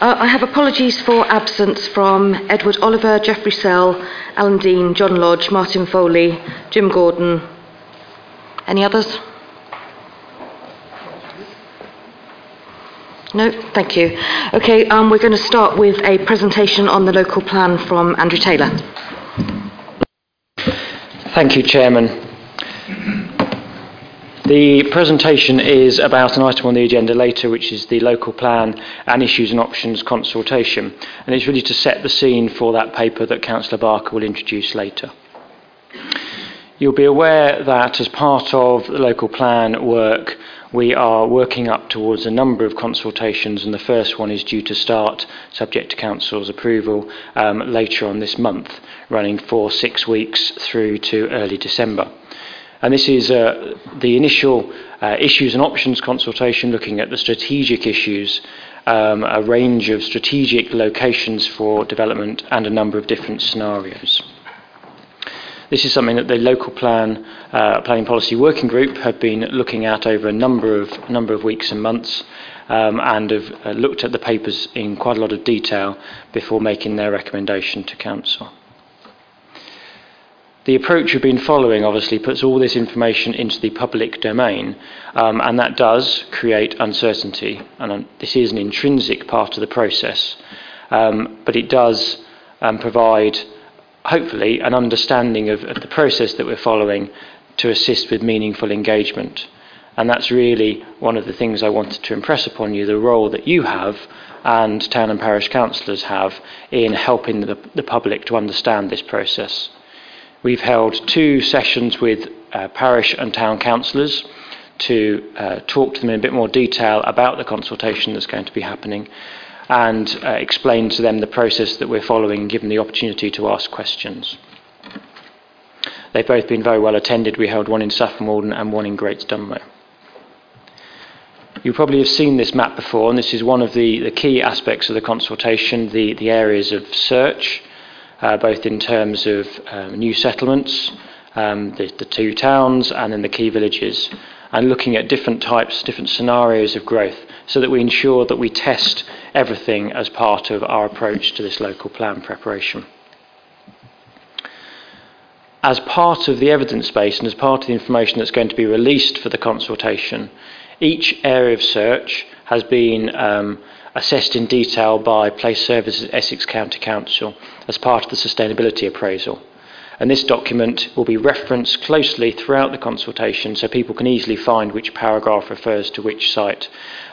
Uh, I have apologies for absence from Edward Oliver, Geoffrey Sell, Alan Dean, John Lodge, Martin Foley, Jim Gordon. Any others? No, thank you. Okay, um, we're going to start with a presentation on the local plan from Andrew Taylor. Thank you, Chairman. The presentation is about an item on the agenda later, which is the local plan and issues and options consultation. And it's really to set the scene for that paper that Councillor Barker will introduce later. You'll be aware that as part of the local plan work, we are working up towards a number of consultations, and the first one is due to start, subject to Council's approval, um, later on this month, running for six weeks through to early December. And this is uh, the initial uh, issues and options consultation looking at the strategic issues, um, a range of strategic locations for development, and a number of different scenarios. This is something that the local plan uh, planning policy working group have been looking at over a number of number of weeks and months, um, and have uh, looked at the papers in quite a lot of detail before making their recommendation to council. The approach we've been following obviously puts all this information into the public domain, um, and that does create uncertainty. And um, this is an intrinsic part of the process, um, but it does um, provide, hopefully, an understanding of, of the process that we're following to assist with meaningful engagement. And that's really one of the things I wanted to impress upon you the role that you have and town and parish councillors have in helping the, the public to understand this process. We've held two sessions with uh, parish and town councillors to uh, talk to them in a bit more detail about the consultation that's going to be happening and uh, explain to them the process that we're following and give them the opportunity to ask questions. They've both been very well attended. We held one in Saffron Walden and one in Great Dunmow. You probably have seen this map before, and this is one of the, the key aspects of the consultation the, the areas of search, both in terms of um, new settlements, um, the, the two towns, and then the key villages, and looking at different types, different scenarios of growth, so that we ensure that we test everything as part of our approach to this local plan preparation. As part of the evidence base and as part of the information that's going to be released for the consultation, each area of search has been um, assessed in detail by Place Services Essex County Council as part of the sustainability appraisal. And this document will be referenced closely throughout the consultation so people can easily find which paragraph refers to which site.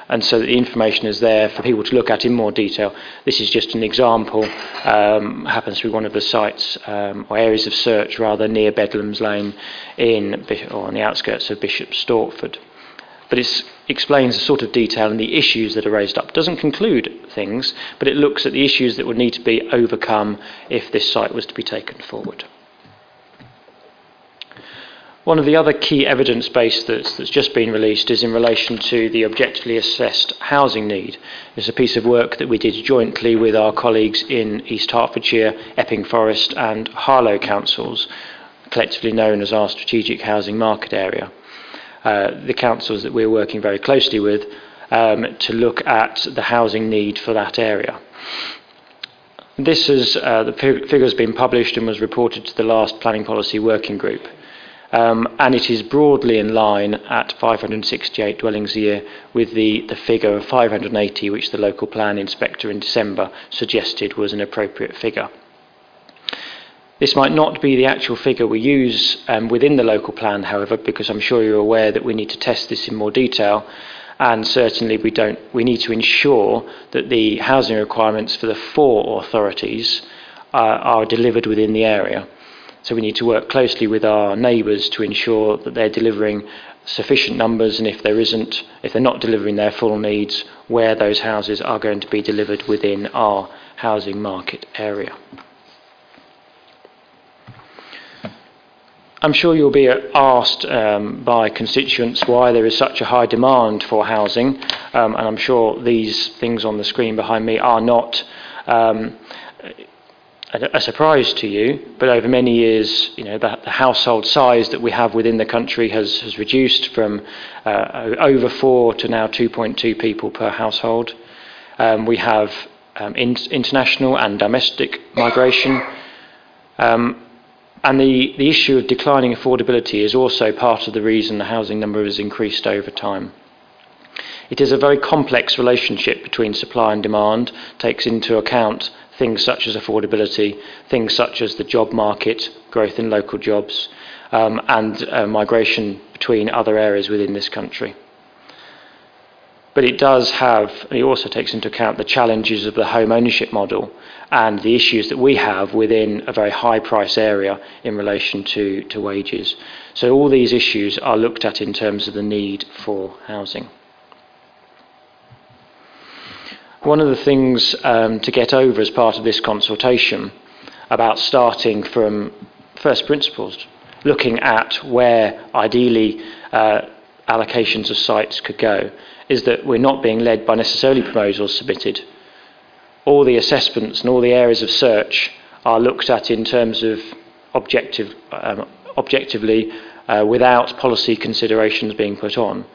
And so that the information is there for people to look at in more detail. This is just an example, um, happens to be one of the sites um, or areas of search rather near Bedlam's Lane in, or on the outskirts of Bishop Stortford but it explains the sort of detail and the issues that are raised up. It doesn't conclude things, but it looks at the issues that would need to be overcome if this site was to be taken forward. One of the other key evidence base that's, that's, just been released is in relation to the objectively assessed housing need. It's a piece of work that we did jointly with our colleagues in East Hertfordshire, Epping Forest, and Harlow councils, collectively known as our strategic housing market area. Uh, the councils that we're working very closely with um, to look at the housing need for that area. This is uh, the figure has been published and was reported to the last planning policy working group. Um, and it is broadly in line at 568 dwellings a year with the, the figure of 580 which the local plan inspector in December suggested was an appropriate figure. This might not be the actual figure we use um, within the local plan, however, because I'm sure you're aware that we need to test this in more detail. And certainly, we, don't, we need to ensure that the housing requirements for the four authorities uh, are delivered within the area. So, we need to work closely with our neighbours to ensure that they're delivering sufficient numbers, and if there isn't, if they're not delivering their full needs, where those houses are going to be delivered within our housing market area. I'm sure you'll be asked um, by constituents why there is such a high demand for housing, um, and I'm sure these things on the screen behind me are not um, a, a, surprise to you. But over many years, you know, the, the, household size that we have within the country has, has reduced from uh, over four to now 2.2 people per household. Um, we have um, in, international and domestic migration. Um, and the, the issue of declining affordability is also part of the reason the housing number has increased over time. It is a very complex relationship between supply and demand, takes into account things such as affordability, things such as the job market, growth in local jobs, um, and uh, migration between other areas within this country. But it does have, it also takes into account the challenges of the home ownership model and the issues that we have within a very high price area in relation to, to wages. So all these issues are looked at in terms of the need for housing. One of the things um, to get over as part of this consultation about starting from first principles, looking at where ideally uh, allocations of sites could go, is that we're not being led by necessarily proposals submitted. All the assessments and all the areas of search are looked at in terms of objective, um, objectively uh, without policy considerations being put on.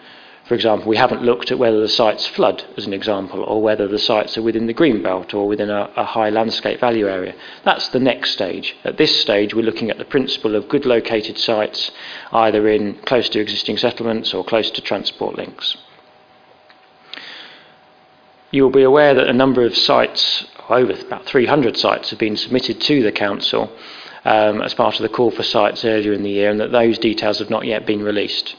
For example, we haven't looked at whether the sites flood, as an example, or whether the sites are within the green belt or within a, a high landscape value area. That's the next stage. At this stage, we're looking at the principle of good located sites, either in close to existing settlements or close to transport links. You will be aware that a number of sites, over about 300 sites, have been submitted to the Council um, as part of the call for sites earlier in the year, and that those details have not yet been released.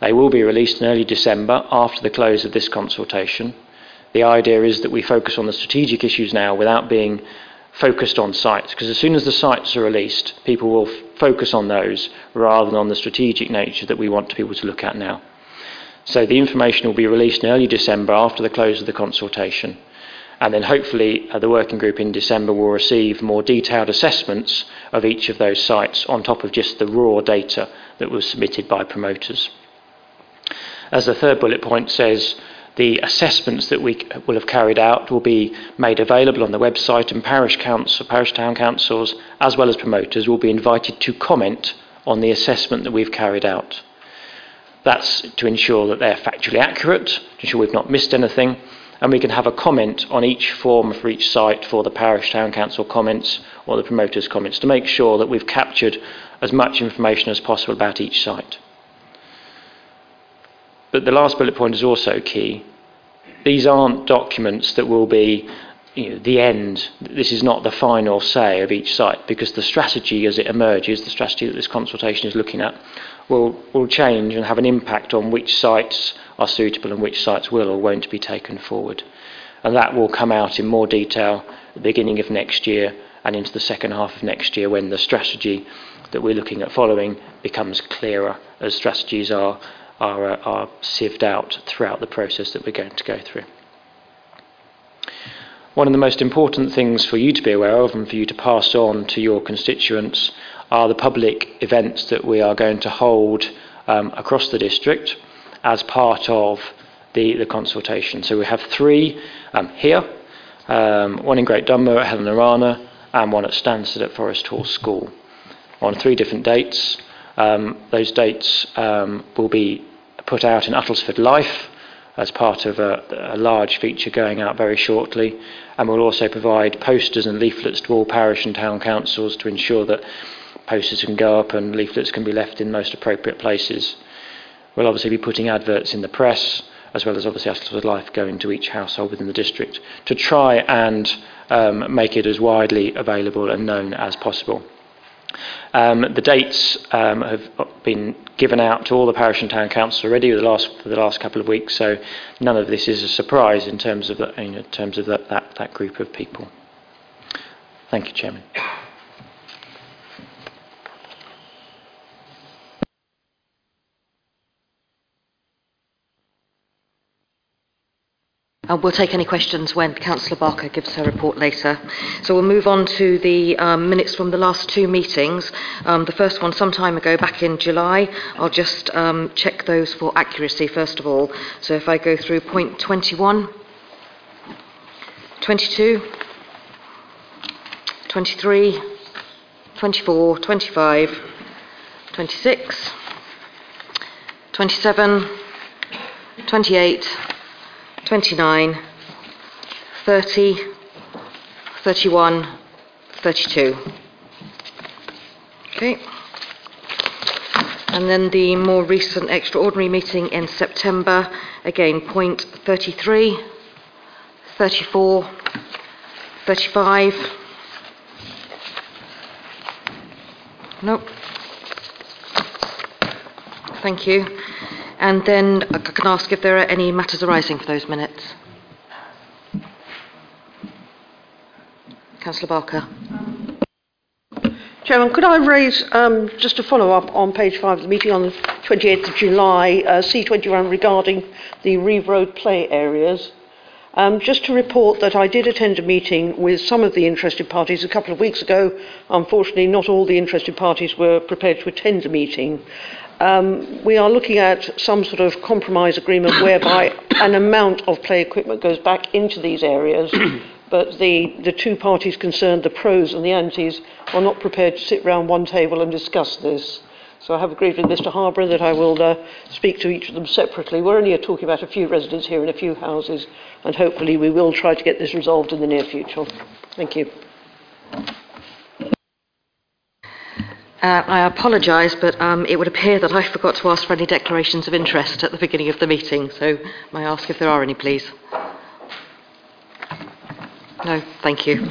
They will be released in early December after the close of this consultation. The idea is that we focus on the strategic issues now without being focused on sites, because as soon as the sites are released, people will f- focus on those rather than on the strategic nature that we want people to look at now. So the information will be released in early December after the close of the consultation. And then hopefully uh, the working group in December will receive more detailed assessments of each of those sites on top of just the raw data that was submitted by promoters. As the third bullet point says, the assessments that we will have carried out will be made available on the website, and parish council, parish town councils, as well as promoters, will be invited to comment on the assessment that we've carried out. That's to ensure that they're factually accurate, to ensure we've not missed anything, and we can have a comment on each form for each site for the parish town council comments or the promoters' comments to make sure that we've captured as much information as possible about each site. But the last bullet point is also key. These aren't documents that will be you know, the end. This is not the final say of each site because the strategy as it emerges, the strategy that this consultation is looking at, will, will change and have an impact on which sites are suitable and which sites will or won't be taken forward. And that will come out in more detail at the beginning of next year and into the second half of next year when the strategy that we're looking at following becomes clearer as strategies are are, uh, are sieved out throughout the process that we're going to go through. One of the most important things for you to be aware of and for you to pass on to your constituents are the public events that we are going to hold um, across the district as part of the, the consultation. So we have three um, here, um, one in Great Dunmow at Helena Romanes and one at Stansted at Forest Hall School on three different dates. Um, those dates um, will be put out in Uttlesford Life as part of a, a, large feature going out very shortly. And we'll also provide posters and leaflets to all parish and town councils to ensure that posters can go up and leaflets can be left in most appropriate places. We'll obviously be putting adverts in the press, as well as obviously Uttlesford Life going to each household within the district to try and um, make it as widely available and known as possible. Um, the dates um, have been given out to all the parish and town councils already the last, for the last couple of weeks, so none of this is a surprise in terms of, the, in terms of that, that group of people. Thank you, Chairman. And we'll take any questions when Councillor Barker gives her report later. So we'll move on to the um, minutes from the last two meetings. Um, the first one some time ago, back in July. I'll just um, check those for accuracy first of all. So if I go through point 21, 22, 23, 24, 25, 26, 27, 28, 29, 30, 31, 32. Okay. And then the more recent extraordinary meeting in September, again, point 33, 34, 35. Nope. Thank you. And then I can ask if there are any matters arising for those minutes. Councillor Barker. Chairman, could I raise, um, just a follow-up on page five of the meeting on the 28th of July, uh, C21 regarding the Reeve Road play areas. Um, just to report that I did attend a meeting with some of the interested parties a couple of weeks ago. Unfortunately, not all the interested parties were prepared to attend the meeting. Um, we are looking at some sort of compromise agreement whereby an amount of play equipment goes back into these areas, but the, the two parties concerned, the pros and the antis, are not prepared to sit round one table and discuss this. So I have agreed with Mr Harbour that I will uh, speak to each of them separately. We're only talking about a few residents here and a few houses, and hopefully we will try to get this resolved in the near future. Thank you. Uh, I apologise, but um, it would appear that I forgot to ask for any declarations of interest at the beginning of the meeting, so may I ask if there are any, please? No, thank you.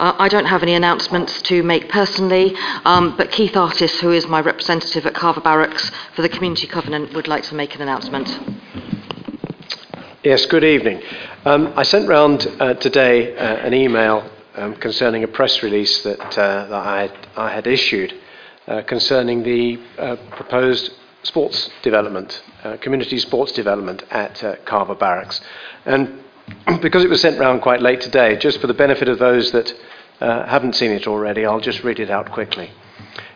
Uh, I don't have any announcements to make personally, um, but Keith Artis, who is my representative at Carver Barracks for the Community Covenant, would like to make an announcement. Yes, good evening. Um, I sent round uh, today uh, an email um, concerning a press release that, uh, that I, had, I had issued uh, concerning the uh, proposed sports development, community sports development at Carver Barracks. And because it was sent round quite late today, just for the benefit of those that uh, haven't seen it already, I'll just read it out quickly.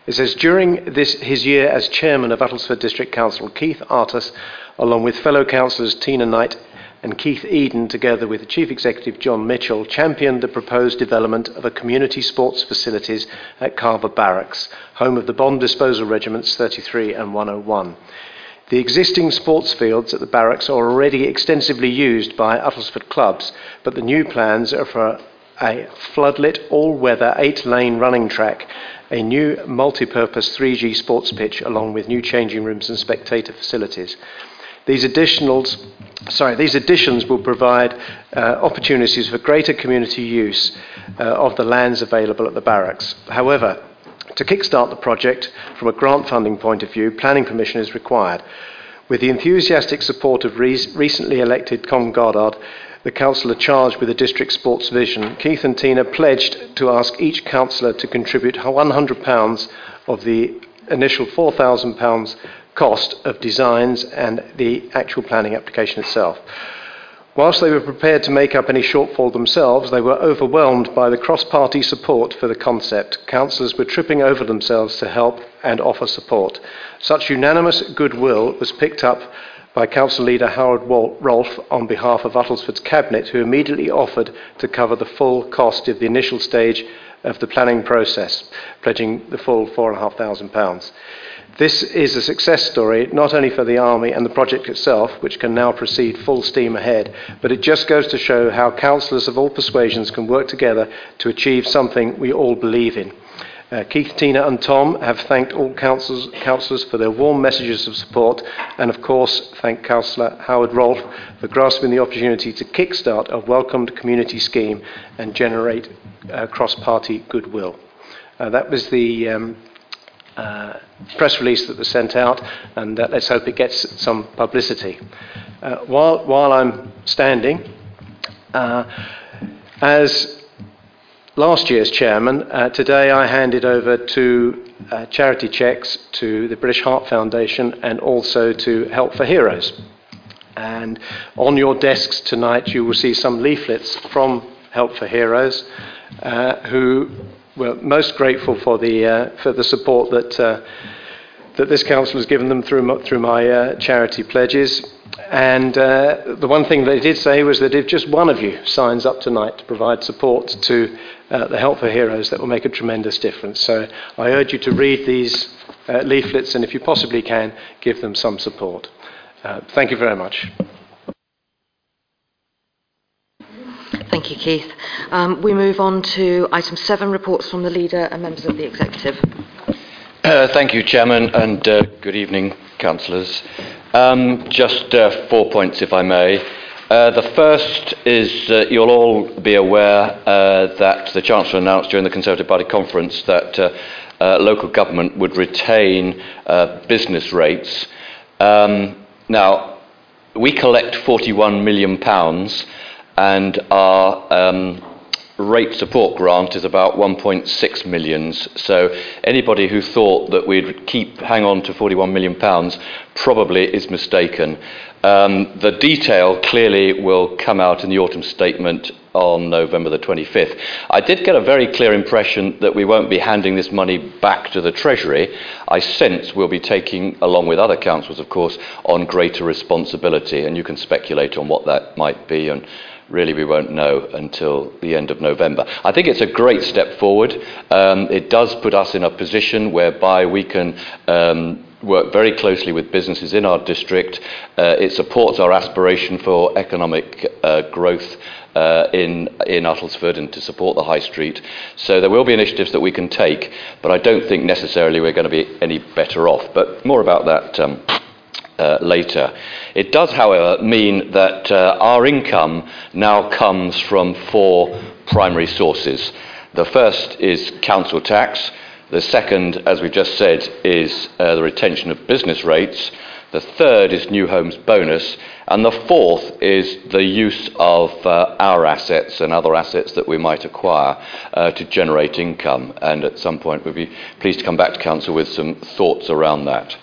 It says, during this, his year as chairman of Uttlesford District Council, Keith Artis, along with fellow councillors Tina Knight and Keith Eden, together with the chief executive John Mitchell, championed the proposed development of a community sports facilities at Carver Barracks, home of the Bomb Disposal Regiments 33 and 101. The existing sports fields at the barracks are already extensively used by Uttlesford clubs, but the new plans are for a floodlit, all-weather, eight-lane running track, a new multi-purpose 3G sports pitch, along with new changing rooms and spectator facilities. These additionals, sorry, these additions will provide uh, opportunities for greater community use uh, of the lands available at the barracks. However, to kickstart the project from a grant funding point of view, planning permission is required. With the enthusiastic support of re- recently elected Con Goddard, the councillor charged with the district sports vision, Keith and Tina pledged to ask each councillor to contribute £100 of the initial £4,000 cost of designs and the actual planning application itself. Whilst they were prepared to make up any shortfall themselves, they were overwhelmed by the cross party support for the concept. Councillors were tripping over themselves to help and offer support. Such unanimous goodwill was picked up by Council Leader Howard Rolfe on behalf of Uttlesford's Cabinet, who immediately offered to cover the full cost of the initial stage of the planning process, pledging the full £4,500. This is a success story not only for the Army and the project itself, which can now proceed full steam ahead, but it just goes to show how councillors of all persuasions can work together to achieve something we all believe in. Uh, Keith, Tina, and Tom have thanked all councillors, for their warm messages of support, and of course, thank Councillor Howard Rolfe for grasping the opportunity to kickstart a welcomed community scheme and generate uh, cross party goodwill. Uh, that was the um, uh, press release that was sent out, and uh, let's hope it gets some publicity. Uh, while, while I'm standing, uh, as last year's chairman, uh, today I handed over two uh, charity cheques to the British Heart Foundation and also to Help for Heroes. And on your desks tonight, you will see some leaflets from Help for Heroes, who we're most grateful for the, uh, for the support that, uh, that this council has given them through my, through my uh, charity pledges. And uh, the one thing they did say was that if just one of you signs up tonight to provide support to uh, the Help for Heroes, that will make a tremendous difference. So I urge you to read these uh, leaflets, and if you possibly can, give them some support. Thank you very much. Thank you, Keith. Um, we move on to item seven, reports from the leader and members of the executive. Uh, thank you, Chairman, and uh, good evening, councillors. Um, just uh, four points, if I may. Uh, the first is uh, you'll all be aware uh, that the Chancellor announced during the Conservative Party conference that local government would retain business rates. Um, now, we collect £41 million and our um, rate support grant is about 1.6 millions. So anybody who thought that we'd keep hang on to 41 million pounds probably is mistaken. Um, the detail clearly will come out in the autumn statement on November the 25th. I did get a very clear impression that we won't be handing this money back to the Treasury. I sense we'll be taking, along with other councils, of course, on greater responsibility, and you can speculate on what that might be and really we won't know until the end of November. I think it's a great step forward. Um, it does put us in a position whereby we can um, work very closely with businesses in our district. Uh, it supports our aspiration for economic uh, growth uh, in, in Uttlesford and to support the high street. So there will be initiatives that we can take, but I don't think necessarily we're going to be any better off. But more about that um, uh, later. It does, however, mean that uh, our income now comes from four primary sources. The first is council tax. The second, as we've just said, is uh, the retention of business rates. The third is new homes bonus. And the fourth is the use of uh, our assets and other assets that we might acquire uh, to generate income. And at some point, we'll be pleased to come back to Council with some thoughts around that.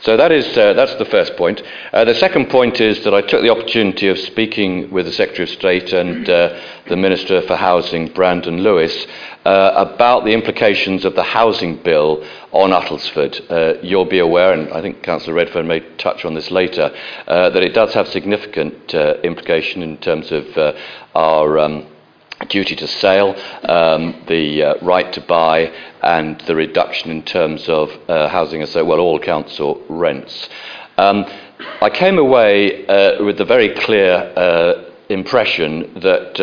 So that is, uh, that's the first point. Uh, the second point is that I took the opportunity of speaking with the Secretary of State and uh, the Minister for Housing, Brandon Lewis, uh, about the implications of the housing bill on Uttlesford. You'll be aware, and I think Councillor Redfern may touch on this later, that it does have significant uh, implication in terms of uh, our um, duty to sale, um, the uh, right to buy, and the reduction in terms of uh, housing, so well, all council rents. Um, I came away uh, with the very clear uh, impression that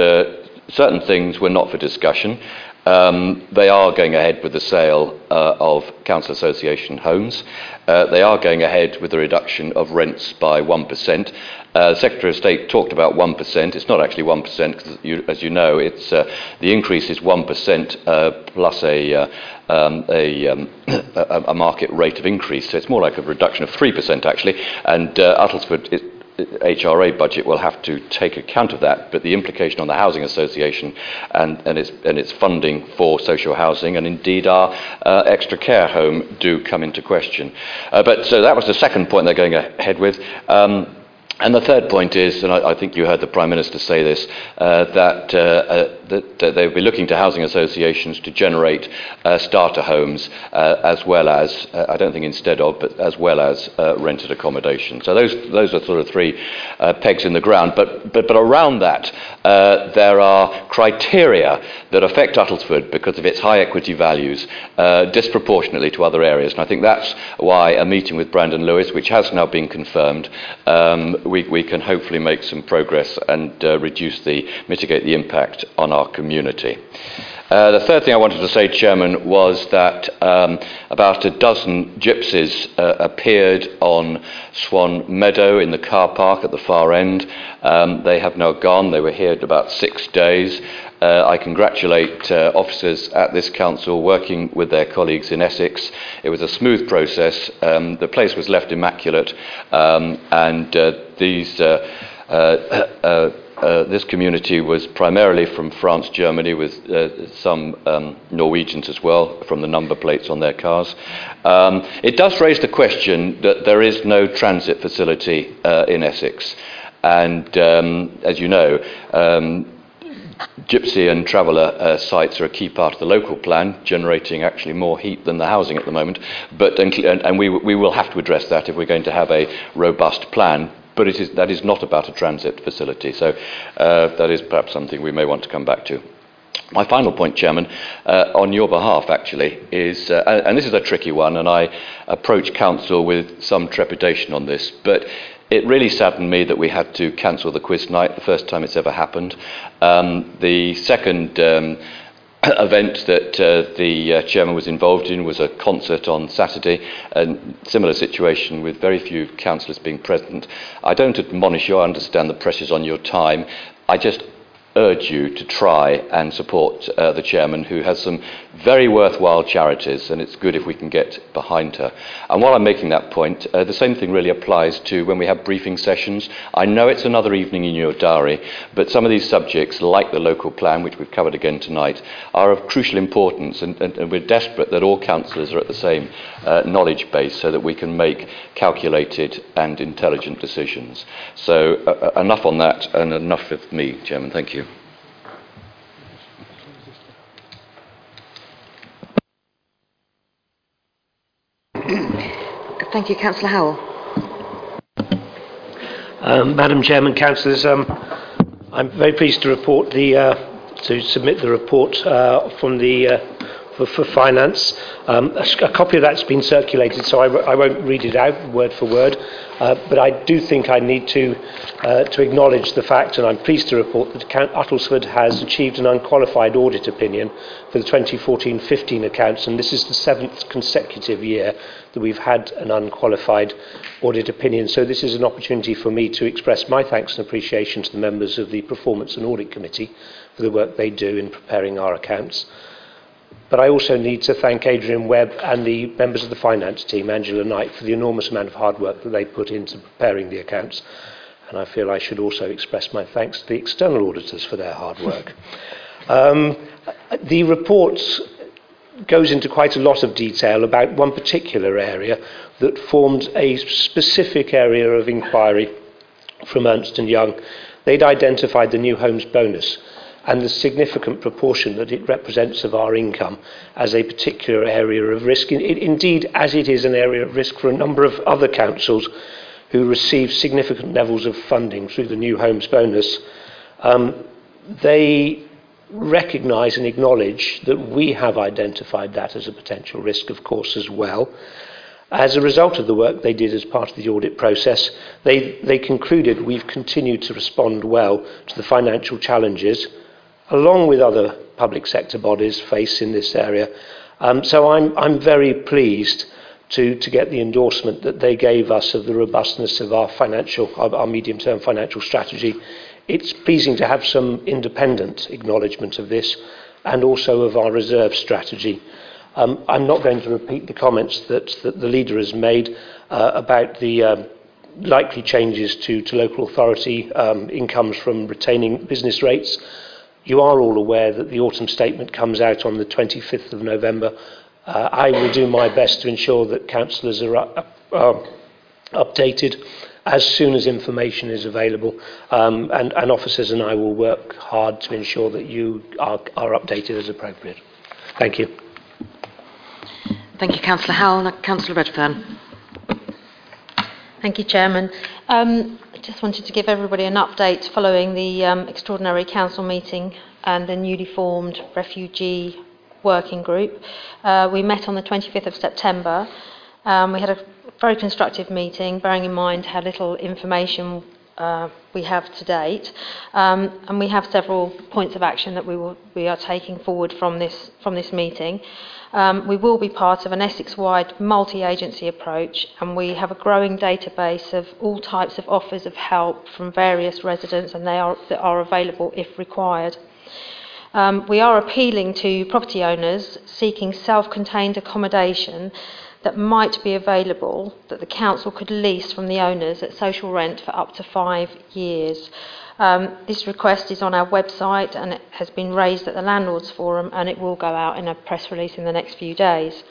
certain things were not for discussion. Um, they are going ahead with the sale uh, of council association homes. Uh, they are going ahead with the reduction of rents by 1%. Uh, the Secretary of State talked about 1%. It's not actually 1% because, you, as you know, it's, uh, the increase is 1% uh, plus a, uh, um, a, um, a, market rate of increase. So it's more like a reduction of 3% actually. And Uttlesford, HRA budget will have to take account of that, but the implication on the Housing Association and, and, its, and its funding for social housing and indeed our uh, extra care home do come into question. Uh, but so that was the second point they're going ahead with. Um, and the third point is, and I, I, think you heard the Prime Minister say this, uh, that, uh, uh, that, that they'll be looking to housing associations to generate uh, starter homes uh, as well as, uh, I don't think instead of, but as well as rented accommodation. So those, those are sort of three pegs in the ground. But, but, but around that, there are criteria that affect Uttlesford because of its high equity values disproportionately to other areas. And I think that's why a meeting with Brandon Lewis, which has now been confirmed, um, we, we can hopefully make some progress and uh, reduce the, mitigate the impact on our community. Uh, the third thing I wanted to say, Chairman, was that um, about a dozen gypsies uh, appeared on Swan Meadow in the car park at the far end. Um, they have now gone. They were here about six days. Uh, I congratulate uh, officers at this council working with their colleagues in Essex. It was a smooth process. Um, the place was left immaculate, um, and uh, these. Uh, uh, uh, uh, this community was primarily from France, Germany, with uh, some um, Norwegians as well, from the number plates on their cars. Um, it does raise the question that there is no transit facility uh, in Essex. And um, as you know, um, gypsy and traveller uh, sites are a key part of the local plan, generating actually more heat than the housing at the moment. But, and, and we, we will have to address that if we're going to have a robust plan. But that is not about a transit facility. So uh, that is perhaps something we may want to come back to. My final point, Chairman, uh, on your behalf, actually, is, uh, and this is a tricky one, and I approach Council with some trepidation on this, but it really saddened me that we had to cancel the quiz night, the first time it's ever happened. Um, the second um, event that uh, the uh, chairman was involved in was a concert on Saturday, a similar situation with very few councillors being present. I don't admonish you, I understand the pressures on your time. I just urge you to try and support uh, the chairman, who has some very worthwhile charities, and it's good if we can get behind her. And while I'm making that point, uh, the same thing really applies to when we have briefing sessions. I know it's another evening in your diary, but some of these subjects, like the local plan, which we've covered again tonight, are of crucial importance, and, and, and we're desperate that all councillors are at the same uh, knowledge base so that we can make calculated and intelligent decisions. So, uh, uh enough on that, and enough with me, Chairman. Thank you. Thank you, Councillor Howell. Um, Madam Chairman, councillors, um, I'm very pleased to report the uh, to submit the report uh, from the uh, for, for finance. Um, a, a, copy of that's been circulated, so I won't read it out word for word. Uh, but I do think I need to uh, to acknowledge the fact, and I'm pleased to report that Count Uttlesford has achieved an unqualified audit opinion for the 2014-15 accounts, and this is the seventh consecutive year that we've had an unqualified audit opinion. So this is an opportunity for me to express my thanks and appreciation to the members of the Performance and Audit Committee for the work they do in preparing our accounts. But I also need to thank Adrian Webb and the members of the finance team, Angela Knight, for the enormous amount of hard work that they put into preparing the accounts. And I feel I should also express my thanks to the external auditors for their hard work. Um, the report goes into quite a lot of detail about one particular area that formed a specific area of inquiry from Ernst & Young. They'd identified the new homes bonus and the significant proportion that it represents of our income as a particular area of risk. Indeed, as it is an area of risk for a number of other councils who receive significant levels of funding through the new homes bonus, um, they recognise and acknowledge that we have identified that as a potential risk, of course, as well. As a result of the work they did as part of the audit process, they, they concluded we've continued to respond well to the financial challenges along with other public sector bodies, face in this area. Um, so I'm, I'm very pleased to, to get the endorsement that they gave us of the robustness of our financial, our, our medium-term financial strategy. It's pleasing to have some independent acknowledgement of this and also of our reserve strategy. Um, I'm not going to repeat the comments that, that the leader has made uh, about the uh, likely changes to, to local authority um, incomes from retaining business rates. You are all aware that the autumn statement comes out on the 25th of November. Uh, I will do my best to ensure that councillors are up, uh, updated as soon as information is available, um, and, and officers and I will work hard to ensure that you are, are updated as appropriate. Thank you. Thank you, Councillor Howell. And Councillor Redfern. Thank you, Chairman. Um, just wanted to give everybody an update following the um, extraordinary council meeting and the newly formed refugee working group. Uh, we met on the 25th of September. Um, we had a very constructive meeting, bearing in mind how little information uh, we have to date, um, and we have several points of action that we, will, we are taking forward from this from this meeting. Um, we will be part of an Essex-wide multi-agency approach and we have a growing database of all types of offers of help from various residents and they are, that are available if required. Um, we are appealing to property owners seeking self-contained accommodation that might be available that the council could lease from the owners at social rent for up to five years. Um, this request is on our website and it has been raised at the Landlords Forum and it will go out in a press release in the next few days.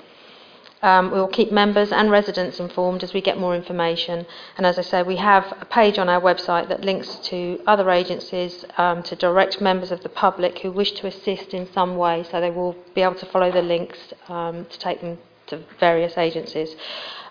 Um, we will keep members and residents informed as we get more information. And as I say, we have a page on our website that links to other agencies um, to direct members of the public who wish to assist in some way. So they will be able to follow the links um, to take them to various agencies.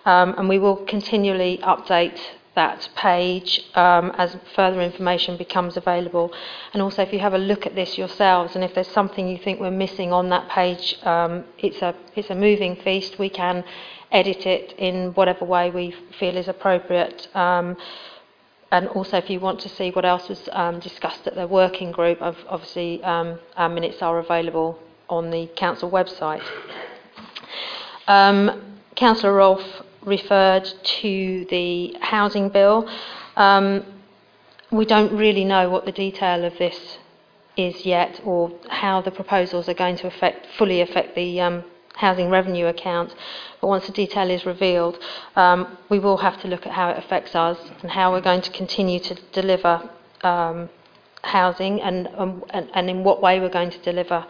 Um, and we will continually update that page um, as further information becomes available. And also, if you have a look at this yourselves, and if there's something you think we're missing on that page, um, it's a it's a moving feast. We can edit it in whatever way we feel is appropriate. Um, and also, if you want to see what else was um, discussed at the working group, obviously um, our minutes are available on the council website. Um, Councillor Rolfe referred to the housing bill. Um, we don't really know what the detail of this is yet, or how the proposals are going to affect, fully affect the um, housing revenue account. But once the detail is revealed, um, we will have to look at how it affects us and how we're going to continue to deliver um, housing and, um, and, and in what way we're going to deliver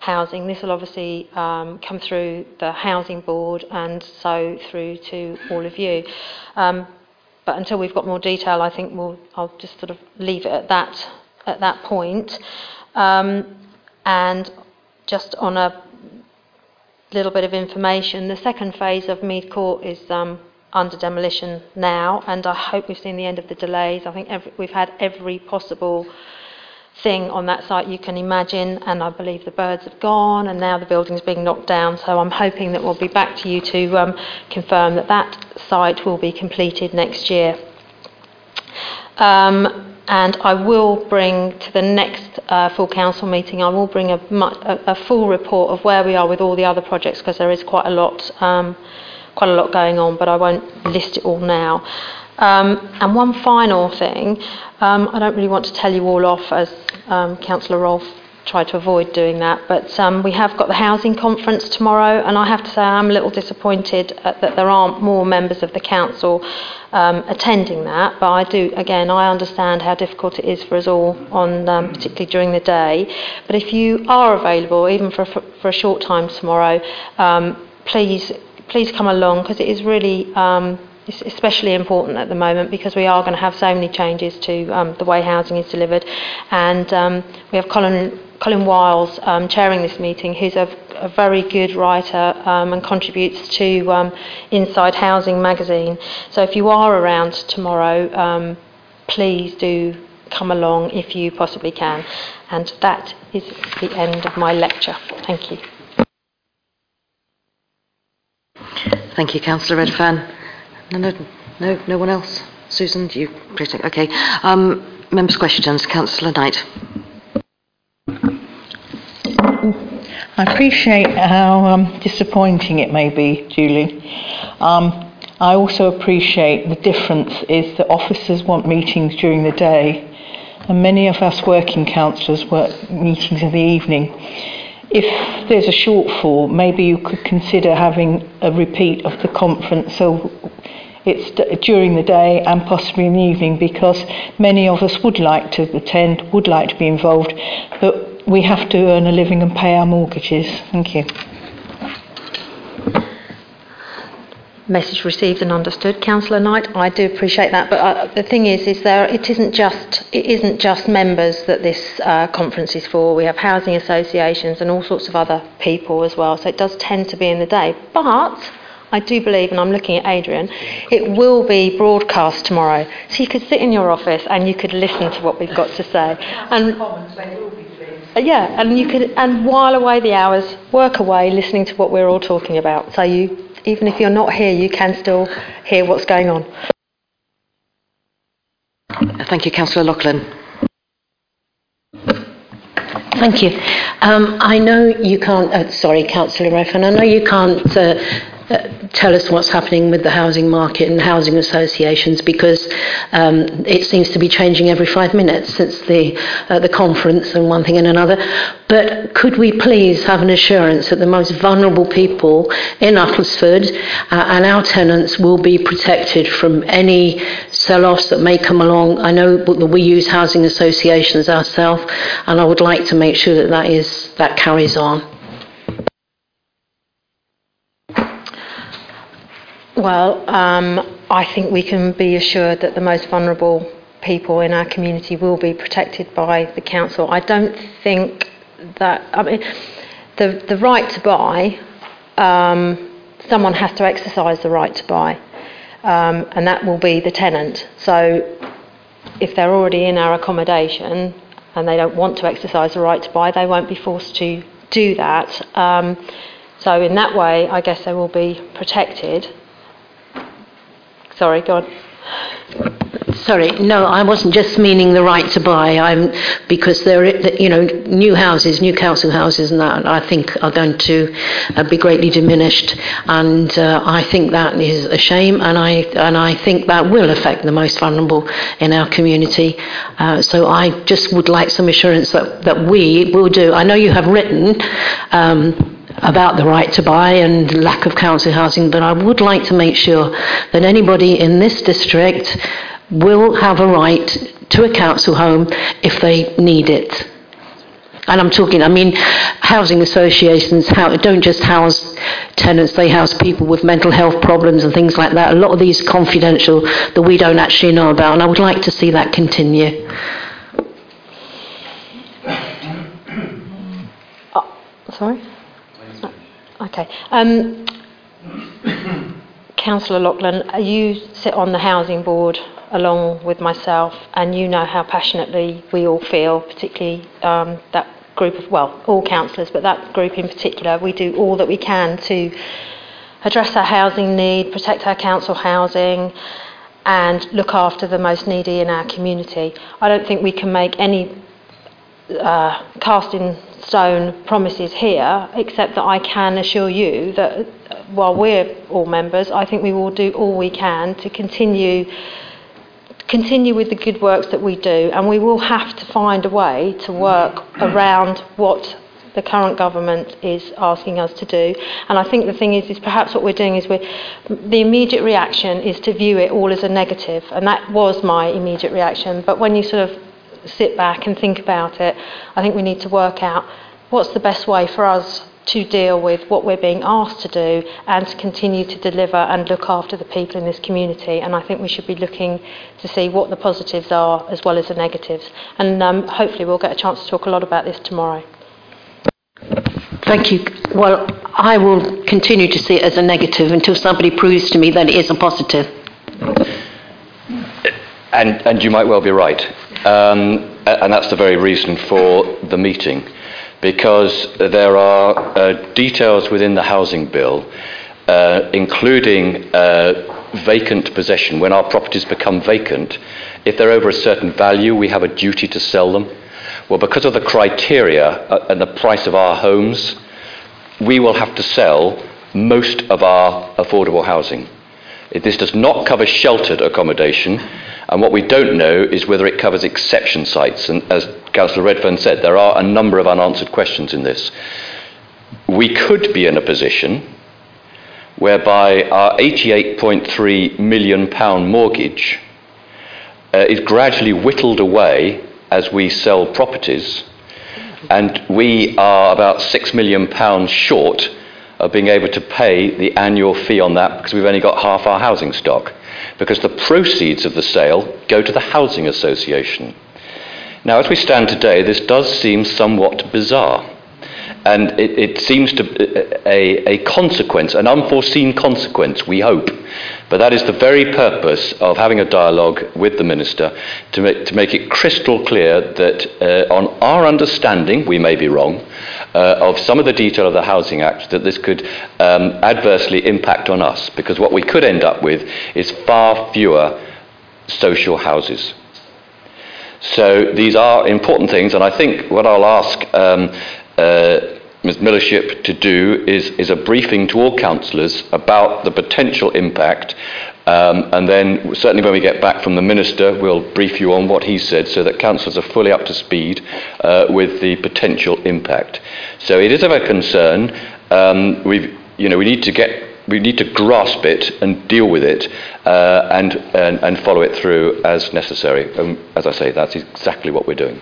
housing. This will obviously um, come through the housing board and so through to all of you. Um, but until we've got more detail, I think we'll, I'll just sort of leave it at that at that point. Um, and just on a little bit of information, the second phase of Mead Court is um, under demolition now, and I hope we've seen the end of the delays. I think every, we've had every possible thing on that site you can imagine, and I believe the birds have gone, and now the building's being knocked down. So I'm hoping that we'll be back to you to um, confirm that that site will be completed next year. Um, and I will bring to the next uh, full council meeting, I will bring a, a, a, full report of where we are with all the other projects because there is quite a lot, um, quite a lot going on, but I won't list it all now. Um, and one final thing, um, I don't really want to tell you all off as um, Councillor Rolfe tried to avoid doing that, but um, we have got the housing conference tomorrow, and I have to say I'm a little disappointed that there aren't more members of the council um, attending that. But I do, again, I understand how difficult it is for us all, on um, particularly during the day. But if you are available, even for for a short time tomorrow, please please come along because it is really um, it's especially important at the moment because we are going to have so many changes to um, the way housing is delivered. And um, we have Colin, Colin Wiles um, chairing this meeting, who's a, a very good writer um, and contributes to um, Inside Housing magazine. So if you are around tomorrow, um, please do come along if you possibly can. And that is the end of my lecture. Thank you. Thank you, Councillor Redfern. No, no, no, no one else. Susan, you? Okay. Um, members' questions. Councillor Knight. I appreciate how um, disappointing it may be, Julie. Um, I also appreciate the difference is that officers want meetings during the day, and many of us working councillors work meetings in the evening. If there's a shortfall, maybe you could consider having a repeat of the conference so it's during the day and possibly in the evening because many of us would like to attend, would like to be involved, but we have to earn a living and pay our mortgages. Thank you. Message received and understood, Councillor Knight. I do appreciate that, but uh, the thing is, is there it isn't just it isn't just members that this uh, conference is for. We have housing associations and all sorts of other people as well. So it does tend to be in the day, but I do believe, and I'm looking at Adrian, it will be broadcast tomorrow. So you could sit in your office and you could listen to what we've got to say. And uh, yeah, and you could and while away the hours, work away listening to what we're all talking about. So you, even if you're not here, you can still hear what's going on. Thank you, Councillor Loughlin. Thank you. Um, I know you can't, uh, sorry, Councillor Redfern, I know you can't uh, tell us what's happening with the housing market and housing associations because um, it seems to be changing every five minutes since the uh, the conference and one thing and another. But could we please have an assurance that the most vulnerable people in Uttlesford uh, and our tenants will be protected from any sell-offs that may come along? I know that we use housing associations ourselves, and I would like to make sure that that is that carries on. Well, um, I think we can be assured that the most vulnerable people in our community will be protected by the council. I don't think that, I mean, the, the right to buy, um, someone has to exercise the right to buy. um, and that will be the tenant. So if they're already in our accommodation and they don't want to exercise the right to buy, they won't be forced to do that. Um, so in that way, I guess they will be protected. Sorry, go on. Sorry, no, I wasn't just meaning the right to buy. I'm because there, you know, new houses, new council houses, and that I think are going to uh, be greatly diminished, and uh, I think that is a shame, and I and I think that will affect the most vulnerable in our community. Uh, so I just would like some assurance that that we will do. I know you have written. Um, about the right to buy and lack of council housing, but I would like to make sure that anybody in this district will have a right to a council home if they need it. And I'm talking, I mean, housing associations don't just house tenants, they house people with mental health problems and things like that. A lot of these confidential that we don't actually know about, and I would like to see that continue. Oh, sorry? Okay. Um, Councillor Loughlin, you sit on the Housing Board along with myself, and you know how passionately we all feel, particularly um, that group of, well, all councillors, but that group in particular. We do all that we can to address our housing need, protect our council housing, and look after the most needy in our community. I don't think we can make any uh, cast in stone promises here, except that I can assure you that uh, while we're all members, I think we will do all we can to continue continue with the good works that we do, and we will have to find a way to work around what the current government is asking us to do. And I think the thing is, is perhaps what we're doing is we're, the immediate reaction is to view it all as a negative, and that was my immediate reaction. But when you sort of sit back and think about it, I think we need to work out what's the best way for us to deal with what we're being asked to do and to continue to deliver and look after the people in this community. And I think we should be looking to see what the positives are as well as the negatives. And um, hopefully, we'll get a chance to talk a lot about this tomorrow. Thank you. Well, I will continue to see it as a negative until somebody proves to me that it is a positive. And, and you might well be right. Um, and that's the very reason for the meeting, because there are uh, details within the housing bill, uh, including uh, vacant possession. When our properties become vacant, if they're over a certain value, we have a duty to sell them. Well, because of the criteria uh, and the price of our homes, we will have to sell most of our affordable housing. This does not cover sheltered accommodation, and what we don't know is whether it covers exception sites. And as Councillor Redfern said, there are a number of unanswered questions in this. We could be in a position whereby our £88.3 million mortgage uh, is gradually whittled away as we sell properties, and we are about £6 million short of being able to pay the annual fee on that because we've only got half our housing stock. Because the proceeds of the sale go to the housing association. Now, as we stand today, this does seem somewhat bizarre. And it, it seems to a, a consequence, an unforeseen consequence, we hope. But that is the very purpose of having a dialogue with the Minister to make, to make it crystal clear that, uh, on our understanding, we may be wrong, uh, of some of the detail of the Housing Act, that this could um, adversely impact on us. Because what we could end up with is far fewer social houses. So these are important things, and I think what I'll ask um, uh, Ms Millership to do is, is a briefing to all councillors about the potential impact um, and then certainly when we get back from the Minister we'll brief you on what he said so that councillors are fully up to speed uh, with the potential impact. So it is of a concern. Um, we've, you know, we need to get we need to grasp it and deal with it uh, and, and, and follow it through as necessary. And as I say, that's exactly what we're doing.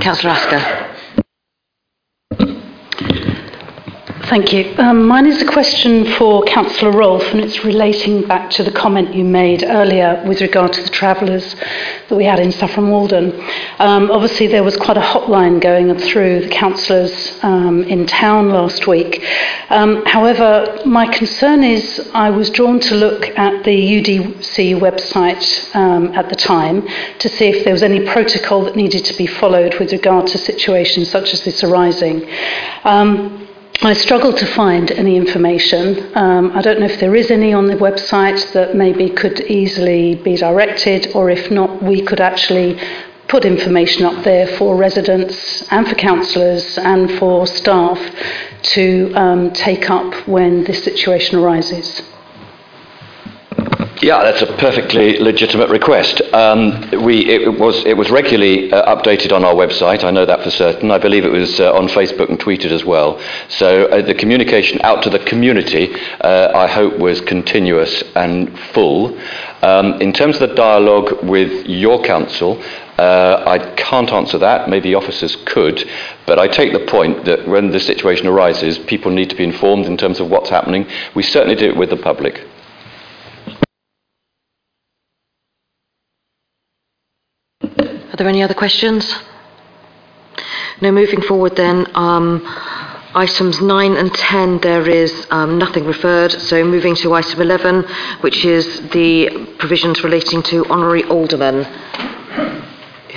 Councillor Asker. Thank you. Um, mine is a question for Councillor Rolfe, and it's relating back to the comment you made earlier with regard to the travellers that we had in Saffron Walden. Um, obviously, there was quite a hotline going through the councillors um, in town last week. Um, however, my concern is I was drawn to look at the UDC website um, at the time to see if there was any protocol that needed to be followed with regard to situations such as this arising. I struggled to find any information. Um, I don't know if there is any on the website that maybe could easily be directed, or if not, we could actually put information up there for residents and for councillors and for staff to um, take up when this situation arises. Yeah, that's a perfectly legitimate request. Um, we, it, was, it was regularly uh, updated on our website, I know that for certain. I believe it was uh, on Facebook and tweeted as well. So uh, the communication out to the community, uh, I hope, was continuous and full. Um, in terms of the dialogue with your council, uh, I can't answer that. Maybe officers could. But I take the point that when the situation arises, people need to be informed in terms of what's happening. We certainly do it with the public. Are there any other questions? No, moving forward then, um, items 9 and 10, there is um, nothing referred. So moving to item 11, which is the provisions relating to honorary aldermen.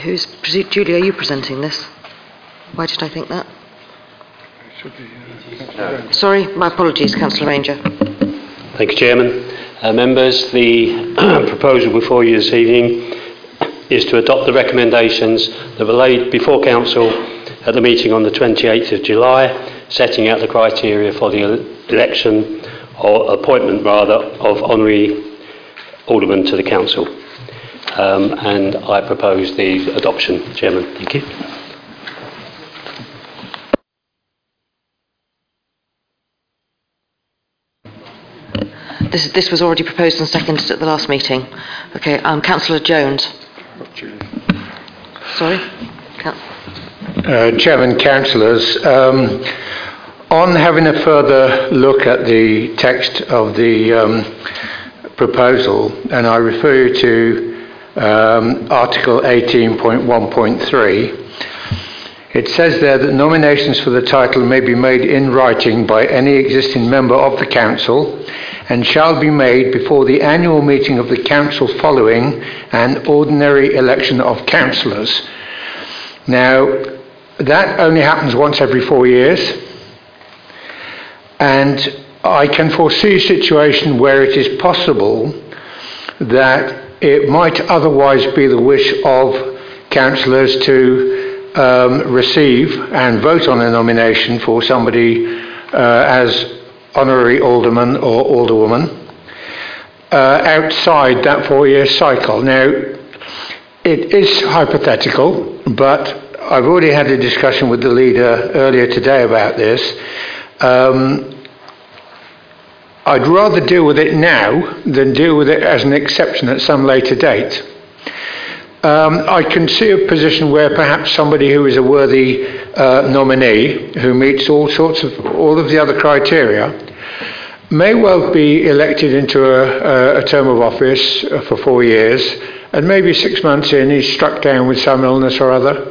Who's, Julie, are you presenting this? Why did I think that? Sorry, my apologies, Councillor Ranger. Thank you, Chairman. Uh, members, the proposal before you this evening is to adopt the recommendations that were laid before Council at the meeting on the 28th of July, setting out the criteria for the election or appointment rather of honorary aldermen to the Council. Um, and I propose the adoption, Chairman. Thank you. This, this was already proposed and seconded at the last meeting. Okay, um, Councillor Jones. Sorry? Uh, Chairman, councillors, um, on having a further look at the text of the um, proposal, and I refer you to um, Article 18.1.3, it says there that nominations for the title may be made in writing by any existing member of the council and shall be made before the annual meeting of the council following an ordinary election of councillors. Now, that only happens once every four years, and I can foresee a situation where it is possible that it might otherwise be the wish of councillors to um, receive and vote on a nomination for somebody uh, as honorary alderman or alderwoman uh, outside that four year cycle. Now, it is hypothetical, but I've already had a discussion with the leader earlier today about this. Um, I'd rather deal with it now than deal with it as an exception at some later date. Um, I can see a position where perhaps somebody who is a worthy uh, nominee, who meets all sorts of all of the other criteria, may well be elected into a, a, term of office for four years, and maybe six months in he's struck down with some illness or other.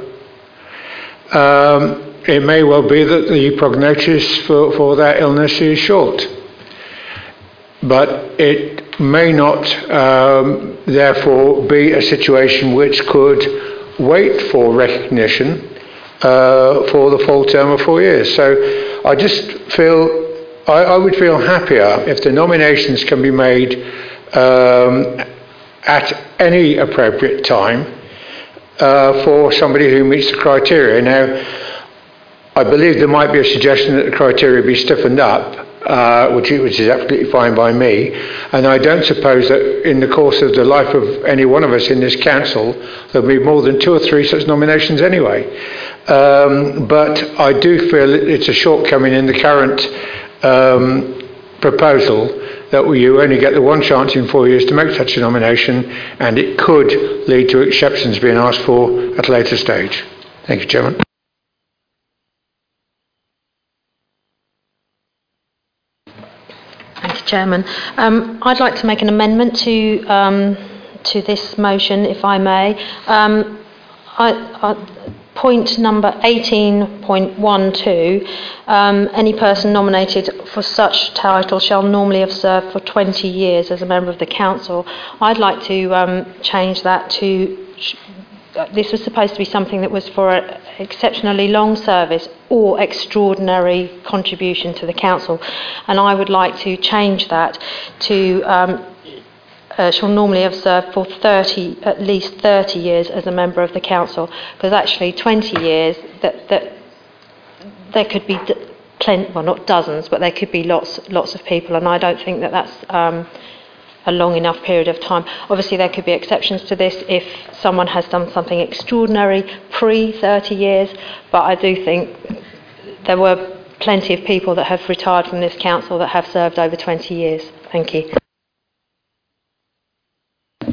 Um, it may well be that the prognosis for, for that illness is short, but it may not, um, therefore, be a situation which could wait for recognition uh, for the full term of four years. So I just feel, I, I would feel happier if the nominations can be made um, at any appropriate time uh, for somebody who meets the criteria. Now, I believe there might be a suggestion that the criteria be stiffened up uh, which, which is absolutely fine by me. And I don't suppose that in the course of the life of any one of us in this council, there'll be more than two or three such nominations anyway. Um, but I do feel it's a shortcoming in the current um, proposal that you only get the one chance in four years to make such a nomination, and it could lead to exceptions being asked for at a later stage. Thank you, Chairman. Chairman. Um, I'd like to make an amendment to um, to this motion, if I may. Um, I, I, point number 18.12, um, any person nominated for such title shall normally have served for 20 years as a member of the council. I'd like to um, change that to this was supposed to be something that was for an exceptionally long service or extraordinary contribution to the council. And I would like to change that to um, uh, shall normally have served for 30, at least 30 years as a member of the council, because actually 20 years, that, that there could be d- plen- well not dozens, but there could be lots, lots of people, and I don't think that that's um, a long enough period of time. Obviously, there could be exceptions to this if someone has done something extraordinary pre 30 years, but I do think there were plenty of people that have retired from this council that have served over 20 years. Thank you.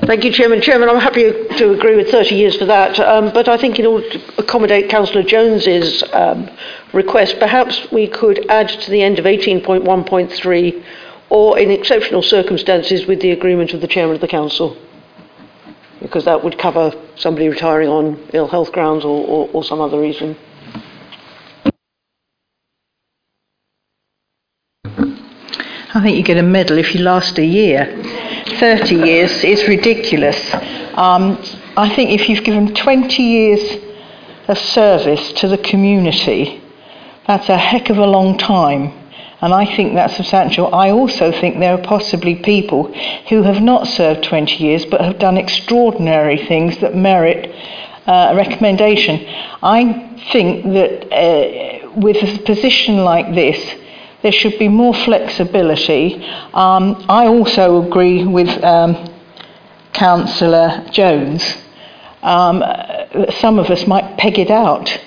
Thank you, Chairman. Chairman, I'm happy to agree with 30 years for that, um, but I think in order to accommodate Councillor Jones's um, request, perhaps we could add to the end of 18.1.3 or in exceptional circumstances with the agreement of the Chairman of the Council, because that would cover somebody retiring on ill health grounds or, or, or some other reason. I think you get a medal if you last a year. 30 years is ridiculous. Um, I think if you've given 20 years of service to the community, that's a heck of a long time. And I think that's substantial. I also think there are possibly people who have not served 20 years but have done extraordinary things that merit uh, a recommendation. I think that uh, with a position like this, there should be more flexibility. Um, I also agree with um, Councillor Jones. Um, some of us might peg it out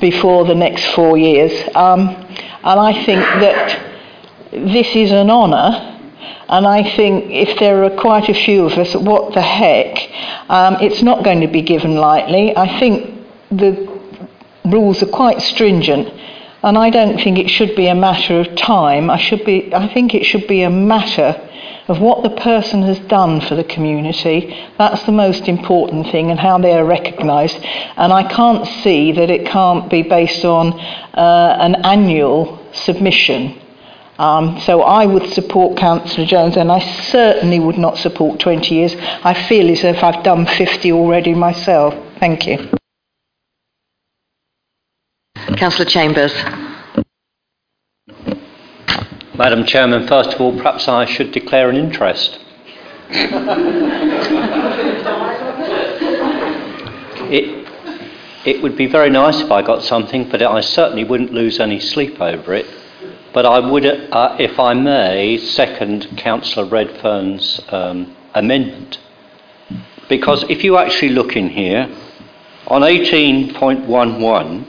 before the next four years. Um, and I think that this is an honour. And I think if there are quite a few of us, what the heck? Um, it's not going to be given lightly. I think the rules are quite stringent and I don't think it should be a matter of time. I, should be, I think it should be a matter of what the person has done for the community. That's the most important thing and how they are recognised. And I can't see that it can't be based on uh, an annual submission. Um, so I would support Councillor Jones, and I certainly would not support 20 years. I feel as if I've done 50 already myself. Thank you. Councillor Chambers. Madam Chairman, first of all, perhaps I should declare an interest. it, it would be very nice if I got something, but I certainly wouldn't lose any sleep over it. But I would, uh, if I may, second Councillor Redfern's um, amendment. Because if you actually look in here, on 18.11,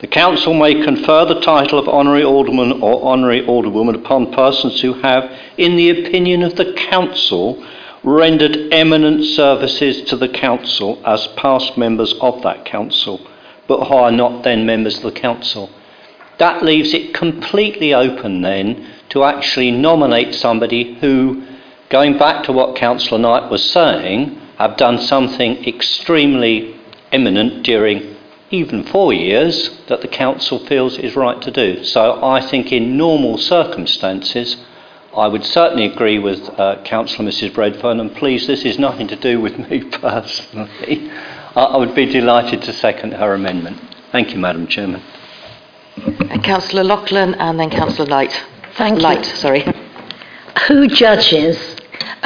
the Council may confer the title of Honorary Alderman or Honorary Alderwoman upon persons who have, in the opinion of the Council, rendered eminent services to the Council as past members of that Council, but who are not then members of the Council. That leaves it completely open then to actually nominate somebody who, going back to what Councillor Knight was saying, have done something extremely eminent during even four years that the council feels is right to do. So I think in normal circumstances, I would certainly agree with uh, Councillor Mrs Redfern, and please, this is nothing to do with me personally. I, I would be delighted to second her amendment. Thank you, Madam Chairman. And Councillor Loughlin and then Councillor Light. Thank Light, you. sorry. Who judges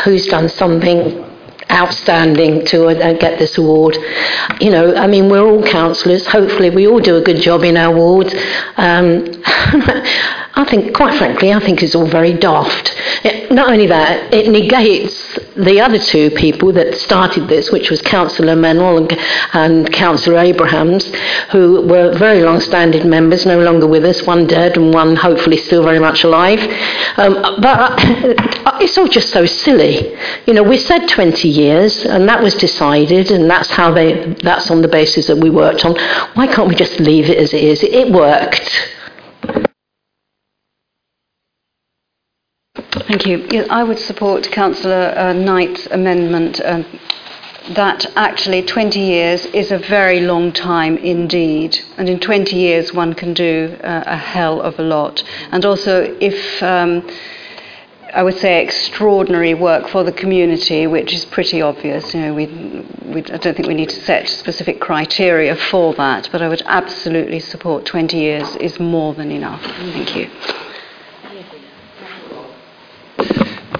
who's done something outstanding to uh, get this award. You know, I mean, we're all councillors. Hopefully, we all do a good job in our wards. Um, I think, quite frankly, I think it's all very daft. It, not only that, it negates the other two people that started this, which was Councillor Manuel and, and Councillor Abrahams, who were very long-standing members, no longer with us, one dead and one hopefully still very much alive. Um, but it's all just so silly. You know, we said 20 years, and that was decided, and that's how they, that's on the basis that we worked on. Why can't we just leave it as it is? It worked. Thank you. Yeah, I would support Councillor uh, Knight's amendment um, that actually 20 years is a very long time indeed. And in 20 years, one can do uh, a hell of a lot. And also, if um, I would say extraordinary work for the community, which is pretty obvious. You know, we, we, I don't think we need to set specific criteria for that, but I would absolutely support 20 years is more than enough. Thank you.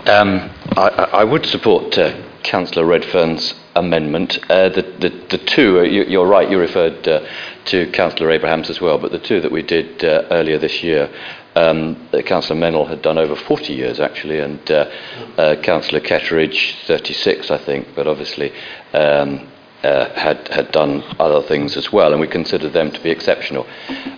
Um, I, I would support uh, Councillor Redfern's amendment. Uh, the, the, the two, uh, you, you're right, you referred uh, to Councillor Abrahams as well, but the two that we did uh, earlier this year, um, Councillor Mennell had done over 40 years actually, and uh, uh, Councillor Ketteridge 36, I think, but obviously um, uh, had, had done other things as well, and we consider them to be exceptional.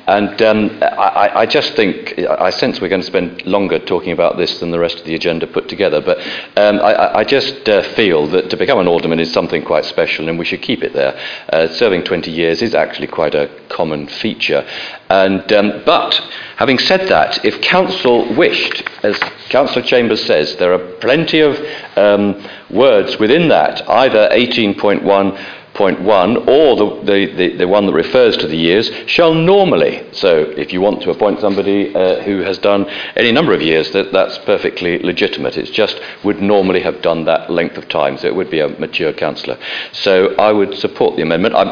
And um, I, I just think, I sense we're going to spend longer talking about this than the rest of the agenda put together, but um, I, I, just uh, feel that to become an alderman is something quite special, and we should keep it there. Uh, serving 20 years is actually quite a common feature. And, um, but having said that, if council wished, as Councillor Chambers says, there are plenty of um, words within that, either 18.1 point one, or the, the, the, the, one that refers to the years, shall normally. So if you want to appoint somebody uh, who has done any number of years, that, that's perfectly legitimate. It's just would normally have done that length of time, so it would be a mature councillor. So I would support the amendment. I,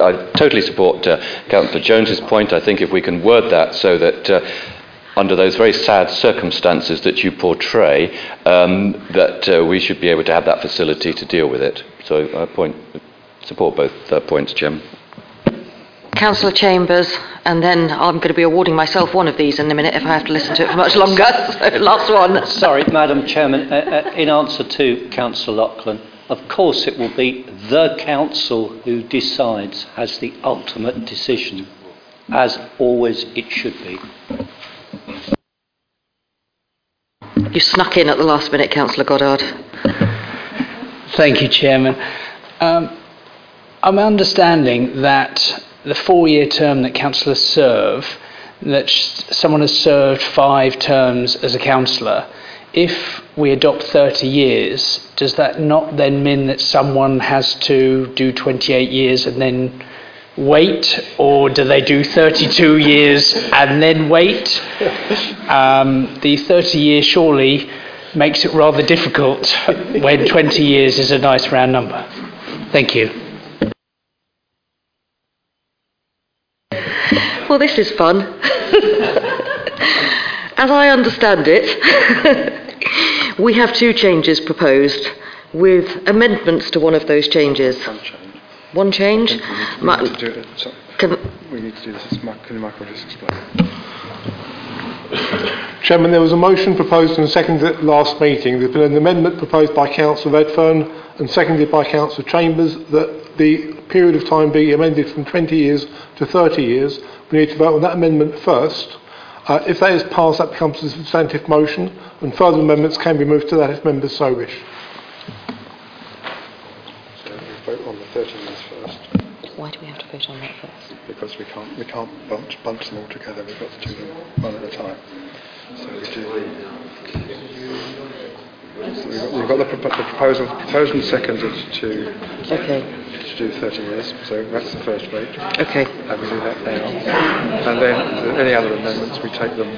I totally support uh, Councillor Jones's point. I think if we can word that so that uh, under those very sad circumstances that you portray, um, that uh, we should be able to have that facility to deal with it. So I point, support both uh, points, Jim. Councillor Chambers, and then I'm going to be awarding myself one of these in a minute if I have to listen to it for much longer. So, last one. Sorry, Madam Chairman, uh, uh, in answer to Councillor Loughlin, of course it will be the council who decides, has the ultimate decision, as always it should be. You snuck in at the last minute, Councillor Goddard. Thank you, Chairman. Um, I'm understanding that the four-year term that councillors serve, that someone has served five terms as a councillor, if we adopt 30 years, does that not then mean that someone has to do 28 years and then wait, or do they do 32 years and then wait? Um, the 30 years surely makes it rather difficult when 20 years is a nice round number. Thank you. Well, this is fun. As I understand it, we have two changes proposed with amendments to one of those changes. One change? We need, to, do it, sorry. Can, we need to do this. Can Michael just explain? Chairman, there was a motion proposed and seconded at last meeting. There's been an amendment proposed by Councillor Redfern and seconded by Councillor Chambers that the period of time be amended from 20 years to 30 years. We need to vote on that amendment first. Uh, if that is passed, that becomes a substantive motion, and further amendments can be moved to that if members so wish. So we vote on the 30 years first. Why do we have to vote on that first? Because we can't we can't bunch, bunch them all together. We've got to do them one at a time. So we do. So we've got, we've got the, the proposal. Proposal seconded to. Okay do 30 years, so that's the first vote. Okay. And we do that now. And then any other amendments, we take them.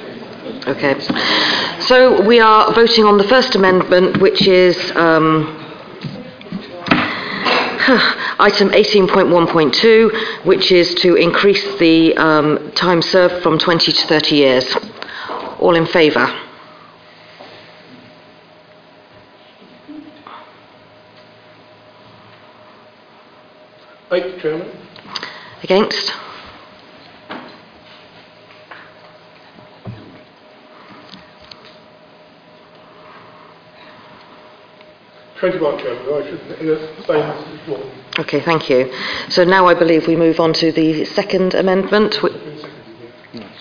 Okay. So we are voting on the first amendment, which is um, item 18.1.2, which is to increase the um, time served from 20 to 30 years. All in favour? Thank you, Chairman. Against? Twenty-one, Chairman. Okay, thank you. So now I believe we move on to the second amendment. No,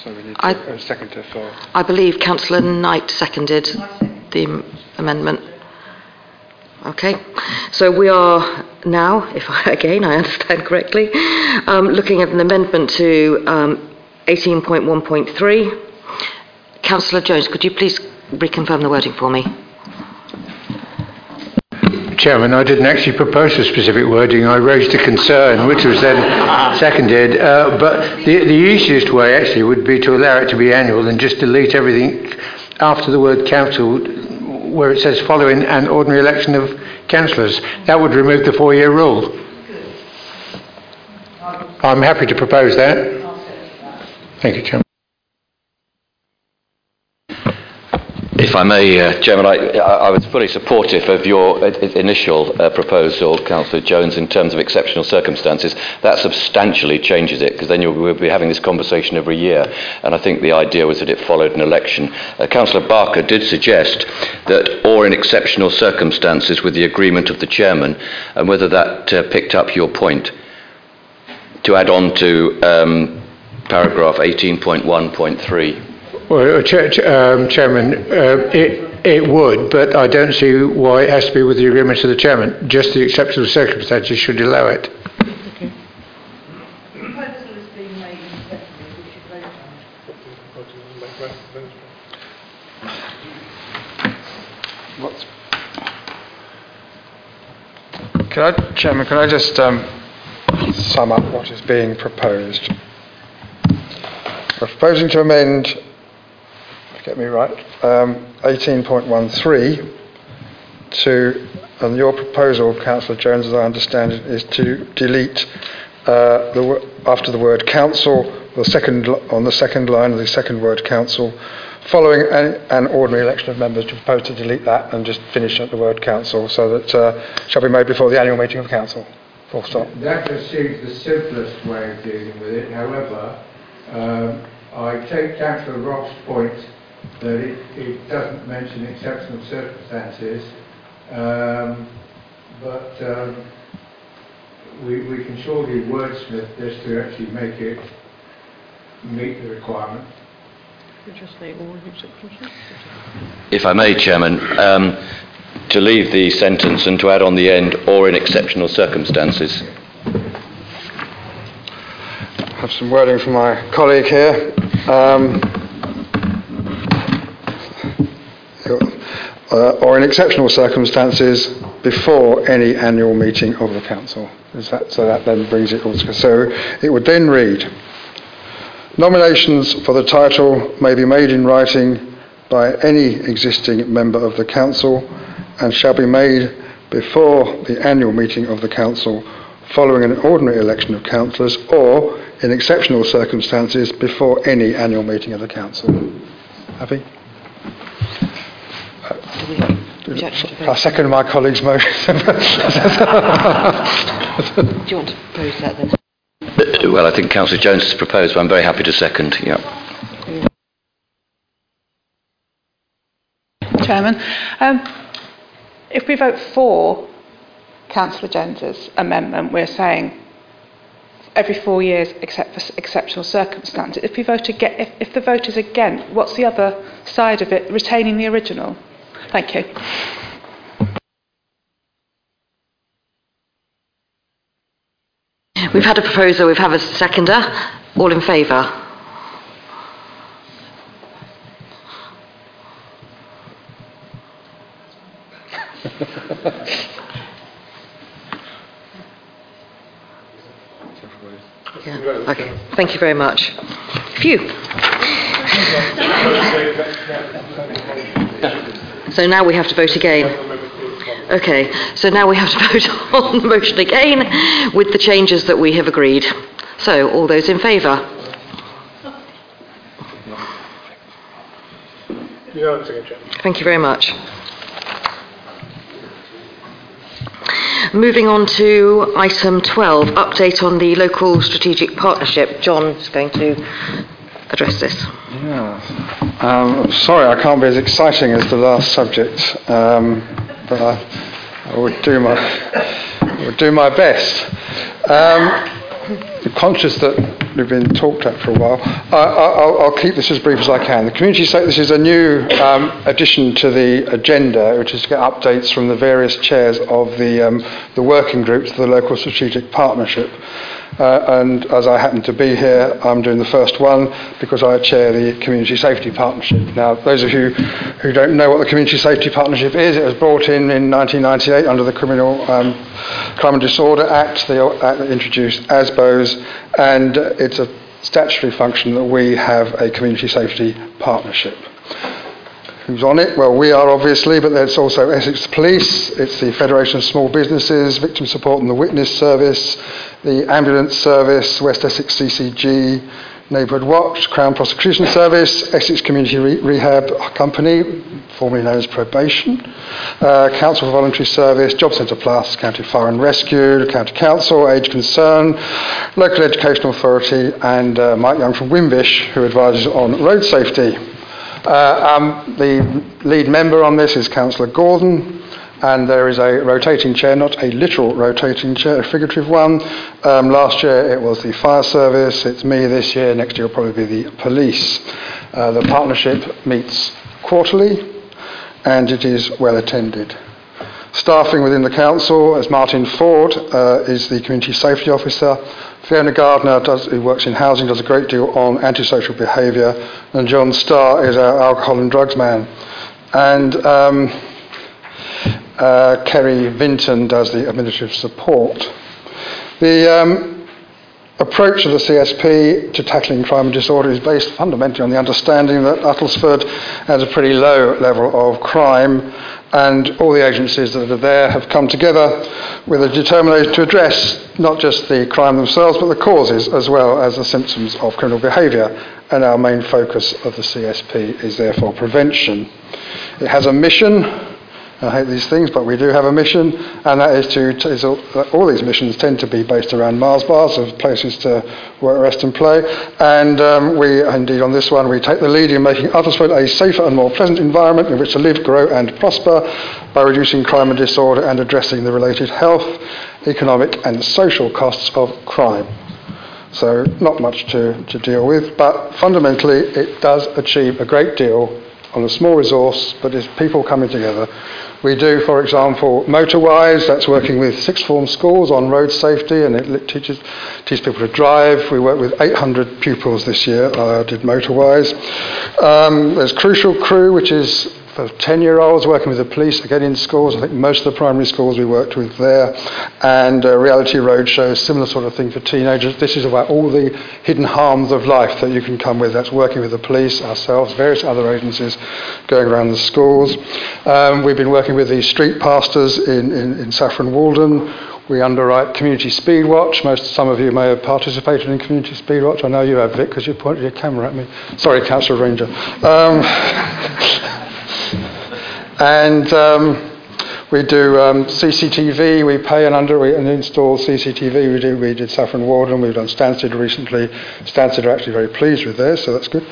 so we need to, I, a second to for. I believe Councillor Knight seconded the amendment. Okay, so we are now, if I, again I understand correctly, um, looking at an amendment to um, 18.1.3. Councillor Jones, could you please reconfirm the wording for me? Chairman, I didn't actually propose a specific wording. I raised a concern, which was then seconded. Uh, but the, the easiest way actually would be to allow it to be annual and just delete everything after the word council, where it says following an ordinary election of councillors. That would remove the four-year rule. I'm happy to propose that. Thank you, Chairman. If I may, uh, Chairman, I, I was fully supportive of your initial uh, proposal, Councillor Jones, in terms of exceptional circumstances. That substantially changes it, because then you'll, we'll be having this conversation every year. And I think the idea was that it followed an election. Uh, Councillor Barker did suggest that, or in exceptional circumstances, with the agreement of the Chairman, and whether that uh, picked up your point. To add on to um, paragraph 18.1.3. Well, Ch- um, Chairman, uh, it, it would, but I don't see why it has to be with the agreement of the Chairman. Just the exceptional circumstances should allow it. Can I, Chairman, can I just um, sum up what is being proposed? We're proposing to amend get me right, um, 18.13 to, and your proposal, Councillor Jones, as I understand it, is to delete uh, the, after the word council, the second, on the second line of the second word council, following an, an, ordinary election of members, to propose to delete that and just finish at the word council, so that uh, shall be made before the annual meeting of council. Full stop. That just seems the simplest way of dealing with it. However, um, I take Councillor Rolfe's point that it, it doesn't mention exceptional circumstances, um, but um, we, we can surely wordsmith this to actually make it meet the requirement. If I may, Chairman, um, to leave the sentence and to add on the end, or in exceptional circumstances. I have some wording from my colleague here. Um, uh, or in exceptional circumstances before any annual meeting of the council. That, so that then brings it all together. So it would then read Nominations for the title may be made in writing by any existing member of the council and shall be made before the annual meeting of the council following an ordinary election of councillors or in exceptional circumstances before any annual meeting of the council. Happy? I second my colleague's motion. Do you want to propose that then? Well, I think Councillor Jones has proposed, but I'm very happy to second. Yeah. Chairman, um, if we vote for Councillor Jones's amendment, we're saying every four years except for exceptional circumstances. If we vote again, if, if the vote is against, what's the other side of it? Retaining the original? Thank you. We've had a proposal, we've had a seconder. All in favour? yeah. Okay. Thank you very much. Phew. So now we have to vote again. Okay, so now we have to vote on the motion again with the changes that we have agreed. So, all those in favour? Thank you very much. Moving on to item 12, update on the local strategic partnership. John is going to address this. Yeah. Um, sorry, I can't be as exciting as the last subject, um, but I, I, would do my I would do my best. Um, conscious that we've been talked at for a while, I, will keep this as brief as I can. The community site. This is a new um, addition to the agenda, which is to get updates from the various chairs of the um, the working groups, the local strategic partnership. Uh, and as I happen to be here, I'm doing the first one because I chair the Community Safety Partnership. Now, those of you who don't know what the Community Safety Partnership is, it was brought in in 1998 under the Criminal um, Crime and Disorder Act, the act that introduced ASBOs, and it's a statutory function that we have a Community Safety Partnership. Who's on it? Well, we are obviously, but there's also Essex Police, it's the Federation of Small Businesses, Victim Support and the Witness Service, the Ambulance Service, West Essex CCG, Neighbourhood Watch, Crown Prosecution Service, Essex Community Re- Rehab Company, formerly known as Probation, uh, Council for Voluntary Service, Job Centre Plus, County Fire and Rescue, County Council, Age Concern, Local Education Authority, and uh, Mike Young from Wimbish, who advises on road safety. Uh, um, the lead member on this is Councillor Gordon, and there is a rotating chair, not a literal rotating chair, a figurative one. Um, last year it was the fire service, it's me this year, next year will probably be the police. Uh, the partnership meets quarterly and it is well attended. Staffing within the council, as Martin Ford uh, is the community safety officer, Fiona Gardner, does, who works in housing, does a great deal on antisocial behaviour, and John Starr is our alcohol and drugs man. And um, uh, Kerry Vinton does the administrative support. The um, approach of the CSP to tackling crime and disorder is based fundamentally on the understanding that Uttlesford has a pretty low level of crime and all the agencies that are there have come together with a determination to address not just the crime themselves but the causes as well as the symptoms of criminal behaviour and our main focus of the CSP is therefore prevention. It has a mission I hate these things, but we do have a mission, and that is to, is all, all, these missions tend to be based around Mars bars of places to work, rest, and play. And um, we, indeed, on this one, we take the lead in making Uttlesford a safer and more pleasant environment in which to live, grow, and prosper by reducing crime and disorder and addressing the related health, economic, and social costs of crime. So, not much to, to deal with, but fundamentally, it does achieve a great deal on a small resource, but it's people coming together. We do, for example, Motorwise, that's working with sixth form schools on road safety and it teaches, teaches people to drive. We work with 800 pupils this year, I did Motorwise. Um, there's Crucial Crew, which is for 10 year olds working with the police, again in schools. I think most of the primary schools we worked with there. And uh, Reality Roadshow, similar sort of thing for teenagers. This is about all the hidden harms of life that you can come with. That's working with the police, ourselves, various other agencies going around the schools. Um, we've been working with the street pastors in, in, in Saffron Walden. We underwrite Community Speedwatch. Most, some of you may have participated in Community Speedwatch. I know you have, Vic, because you pointed your camera at me. Sorry, Councillor Ranger. Um, and um, we do um, CCTV. We pay and under and install CCTV. We do. We did Saffron Walden. We've done Stansted recently. Stansted are actually very pleased with this, so that's good.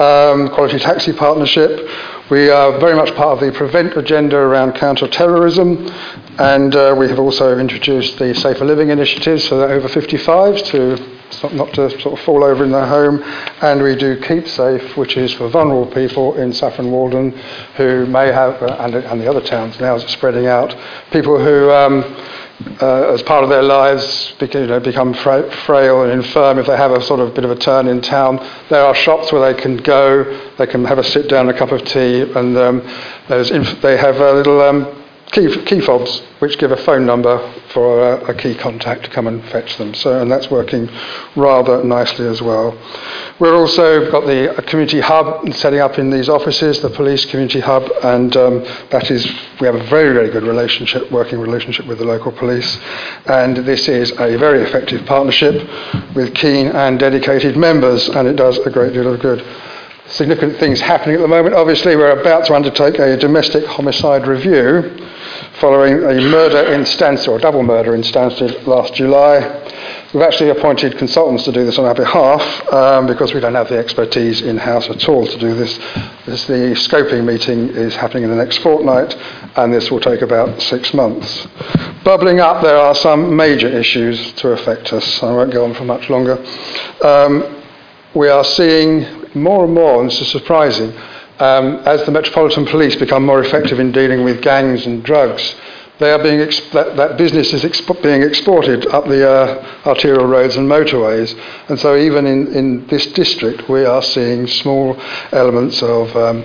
Um, Quality Taxi Partnership. We are very much part of the Prevent agenda around counter-terrorism, and uh, we have also introduced the Safer Living Initiative, for the over 55s to not to sort of fall over in their home. And we do Keep Safe, which is for vulnerable people in Saffron Walden who may have, uh, and, and, the other towns now as it's spreading out, people who. Um, uh, as part of their lives, become, you know, become fra- frail and infirm. If they have a sort of bit of a turn in town, there are shops where they can go. They can have a sit down, a cup of tea, and um, inf- they have a little um, key, key fobs, which give a phone number for a, a, key contact to come and fetch them. So, and that's working rather nicely as well. We've also got the community hub setting up in these offices, the police community hub, and um, that is we have a very, very good relationship, working relationship with the local police, and this is a very effective partnership with keen and dedicated members, and it does a great deal of good significant things happening at the moment. Obviously, we're about to undertake a domestic homicide review following a murder in Stansted, or double murder in Stansted last July. We've actually appointed consultants to do this on our behalf um, because we don't have the expertise in house at all to do this. this. The scoping meeting is happening in the next fortnight, and this will take about six months. Bubbling up, there are some major issues to affect us. I won't go on for much longer. Um, we are seeing more and more, and this is surprising, um, as the Metropolitan Police become more effective in dealing with gangs and drugs, they are being exp- that, that business is exp- being exported up the uh, arterial roads and motorways. And so, even in, in this district, we are seeing small elements of um,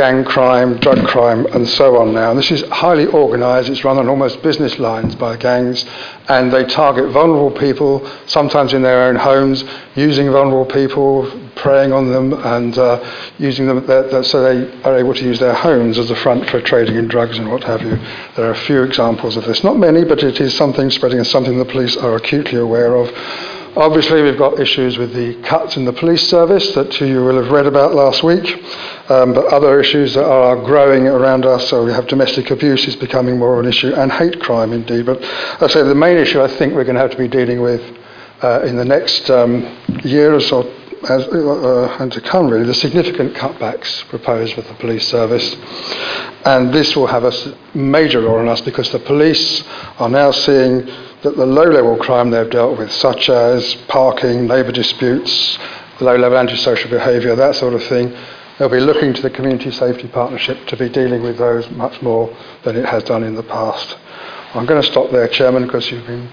gang crime, drug crime, and so on now. And this is highly organised, it's run on almost business lines by gangs, and they target vulnerable people, sometimes in their own homes, using vulnerable people, preying on them, and uh, using them so they are able to use their homes as a front for trading in drugs and what have you. There are a few examples of this. Not many, but it is something spreading and something the police are acutely aware of. Obviously, we've got issues with the cuts in the police service that you will have read about last week, um, but other issues that are growing around us. So we have domestic abuse is becoming more of an issue, and hate crime indeed. But I say the main issue I think we're going to have to be dealing with uh, in the next um, year or as, uh, and to come, really, the significant cutbacks proposed with the police service. And this will have a major role on us because the police are now seeing that the low level crime they've dealt with, such as parking, labour disputes, low level antisocial behaviour, that sort of thing, they'll be looking to the Community Safety Partnership to be dealing with those much more than it has done in the past. I'm going to stop there, Chairman, because you've been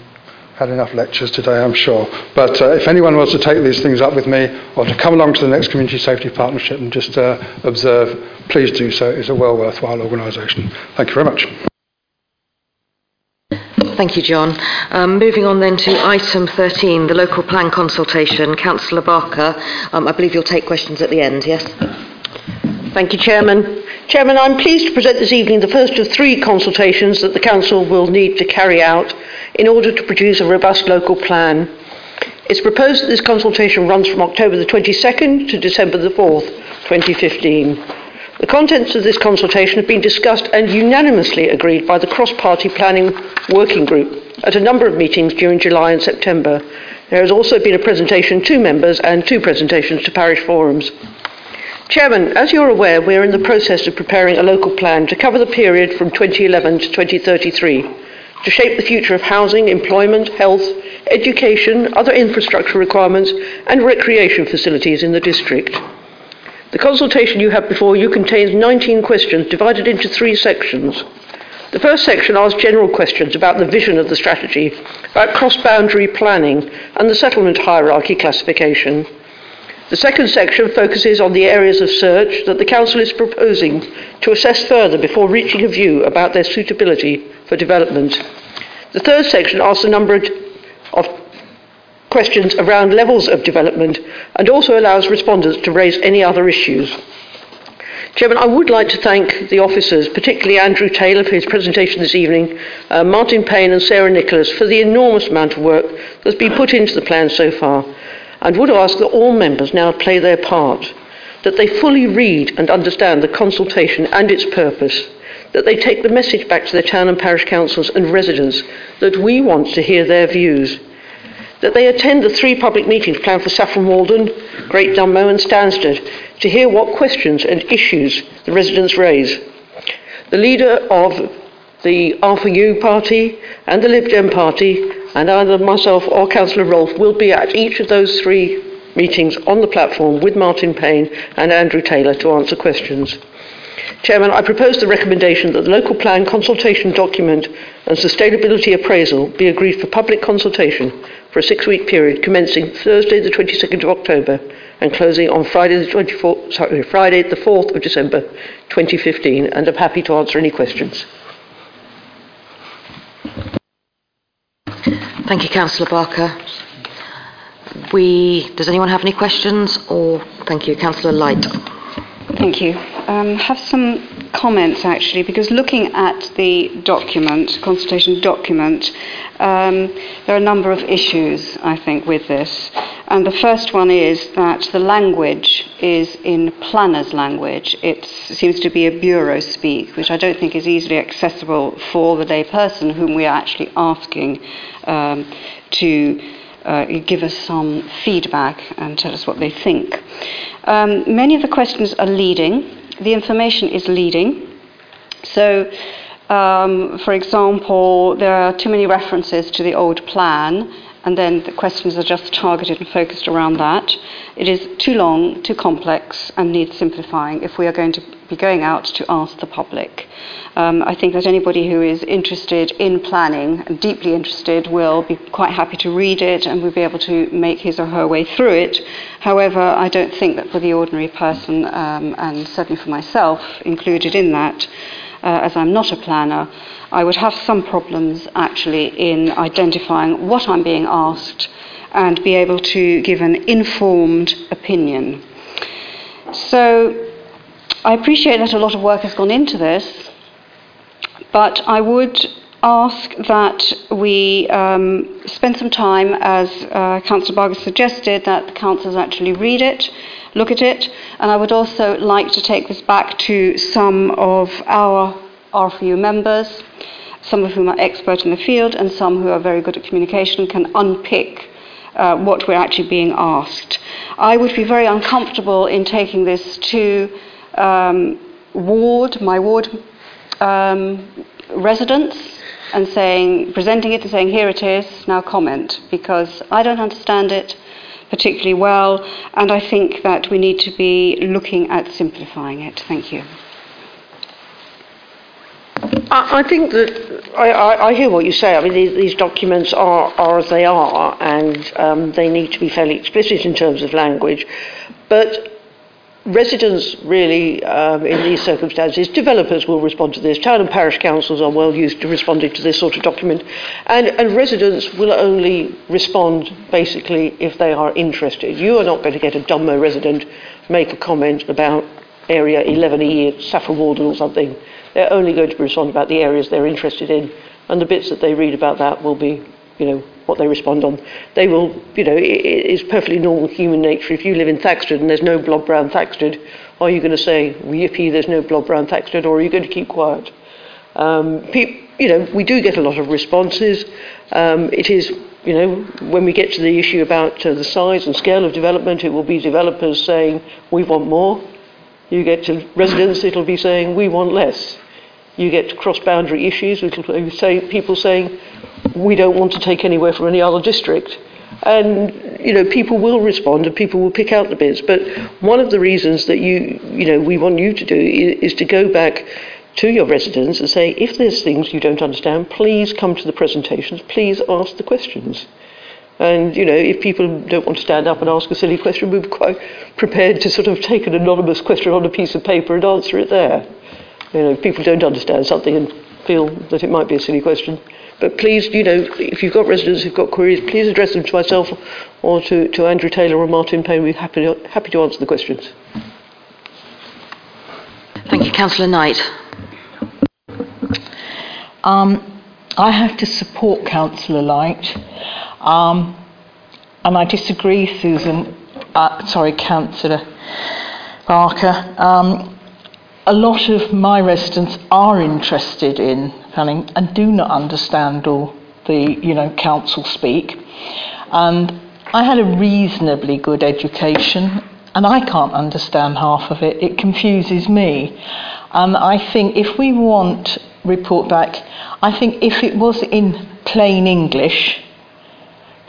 had enough lectures today, I'm sure. But uh, if anyone wants to take these things up with me or to come along to the next Community Safety Partnership and just uh, observe, please do so. It's a well worthwhile organisation. Thank you very much. Thank you, John. Um, moving on then to item 13, the local plan consultation. Councillor Barker, um, I believe you'll take questions at the end, yes? Thank you, Chairman. Chairman, I'm pleased to present this evening the first of three consultations that the Council will need to carry out in order to produce a robust local plan. It's proposed that this consultation runs from October the 22nd to December the 4th, 2015. The contents of this consultation have been discussed and unanimously agreed by the Cross Party Planning Working Group at a number of meetings during July and September. There has also been a presentation to members and two presentations to parish forums. Chairman, as you're aware, we're in the process of preparing a local plan to cover the period from 2011 to 2033 to shape the future of housing, employment, health, education, other infrastructure requirements, and recreation facilities in the district. The consultation you have before you contains 19 questions divided into three sections. The first section asks general questions about the vision of the strategy, about cross boundary planning, and the settlement hierarchy classification. The second section focuses on the areas of search that the Council is proposing to assess further before reaching a view about their suitability for development. The third section asks a number of questions around levels of development and also allows respondents to raise any other issues. Chairman, I would like to thank the officers, particularly Andrew Taylor for his presentation this evening, uh, Martin Payne and Sarah Nicholas for the enormous amount of work that's been put into the plan so far and would ask that all members now play their part, that they fully read and understand the consultation and its purpose, that they take the message back to their town and parish councils and residents that we want to hear their views, that they attend the three public meetings planned for Saffron Walden, Great Dunmow and Stansted to hear what questions and issues the residents raise. The leader of the R4U party and the Lib Dem party and either myself or Councillor Rolfe will be at each of those three meetings on the platform with Martin Payne and Andrew Taylor to answer questions. Chairman, I propose the recommendation that the local plan consultation document and sustainability appraisal be agreed for public consultation for a six-week period commencing Thursday the 22nd of October and closing on Friday the 24th, sorry, Friday the 4th of December 2015 and I'm happy to answer any questions. Thank you, Councillor Barker. We, does anyone have any questions? Or thank you, Councillor Light. Thank you. Um, have some comments actually, because looking at the document, consultation document, um, there are a number of issues I think with this. And the first one is that the language is in planner's language. It seems to be a bureau speak, which I don't think is easily accessible for the layperson whom we are actually asking um, to uh, give us some feedback and tell us what they think. Um, many of the questions are leading. The information is leading. So, um, for example, there are too many references to the old plan and then the questions are just targeted and focused around that. It is too long, too complex, and needs simplifying if we are going to be going out to ask the public. Um, I think that anybody who is interested in planning and deeply interested will be quite happy to read it and will be able to make his or her way through it. However, I don't think that for the ordinary person, um, and certainly for myself included in that, uh, as I'm not a planner, I would have some problems actually in identifying what I'm being asked and be able to give an informed opinion. So I appreciate that a lot of work has gone into this, but I would ask that we um, spend some time, as uh, Councillor Barker suggested, that the councillors actually read it, look at it, and I would also like to take this back to some of our RFU members, some of whom are expert in the field and some who are very good at communication can unpick uh, what we're actually being asked. I would be very uncomfortable in taking this to um, ward, my ward um, residents, and saying, presenting it and saying, here it is, now comment, because I don't understand it particularly well, and I think that we need to be looking at simplifying it. Thank you. I, think that I, I, I hear what you say. I mean, these, these documents are, are as they are, and um, they need to be fairly explicit in terms of language. But residents really, um, in these circumstances, developers will respond to this. Town and parish councils are well used to responding to this sort of document. And, and residents will only respond, basically, if they are interested. You are not going to get a Dunmow resident make a comment about Area 11E at Saffron Walden or something. They're only going to respond about the areas they're interested in, and the bits that they read about that will be, you know, what they respond on. They will, you know, it, it's perfectly normal human nature. If you live in Thaxted and there's no blob brown Thaxted, are you going to say, yippee, there's no blob brown Thaxted, or are you going to keep quiet? Um, pe- you know, we do get a lot of responses. Um, it is, you know, when we get to the issue about uh, the size and scale of development, it will be developers saying, we want more. You get to residents, it'll be saying, we want less. You get to cross-boundary issues, which will say people saying, we don't want to take anywhere from any other district. And you know, people will respond and people will pick out the bits. But one of the reasons that you, you know, we want you to do is, is to go back to your residents and say, if there's things you don't understand, please come to the presentations, please ask the questions. And, you know, if people don't want to stand up and ask a silly question, we're quite prepared to sort of take an anonymous question on a piece of paper and answer it there. You know, if people don't understand something and feel that it might be a silly question. But please, you know, if you've got residents who've got queries, please address them to myself or to, to Andrew Taylor or Martin Payne. We're happy to, happy to answer the questions. Thank you. Councillor Knight. Um, I have to support Councillor Light. Um, and I disagree, Susan, uh, sorry, Councillor Barker. Um, a lot of my residents are interested in planning and do not understand all the, you know, council speak. And I had a reasonably good education and I can't understand half of it. It confuses me. And I think if we want report back, I think if it was in plain English,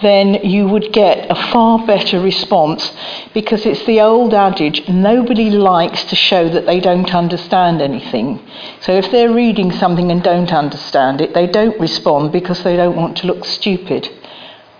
then you would get a far better response because it's the old adage nobody likes to show that they don't understand anything. So if they're reading something and don't understand it, they don't respond because they don't want to look stupid.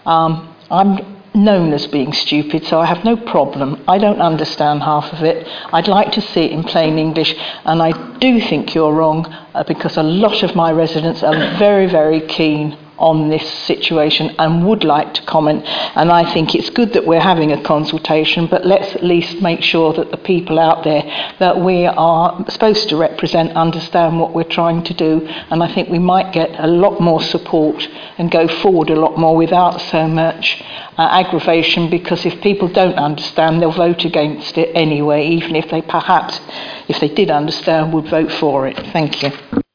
Um, I'm known as being stupid, so I have no problem. I don't understand half of it. I'd like to see it in plain English, and I do think you're wrong uh, because a lot of my residents are very, very keen on this situation and would like to comment. And I think it's good that we're having a consultation, but let's at least make sure that the people out there that we are supposed to represent understand what we're trying to do. And I think we might get a lot more support and go forward a lot more without so much uh, aggravation because if people don't understand, they'll vote against it anyway, even if they perhaps, if they did understand, would vote for it. Thank you.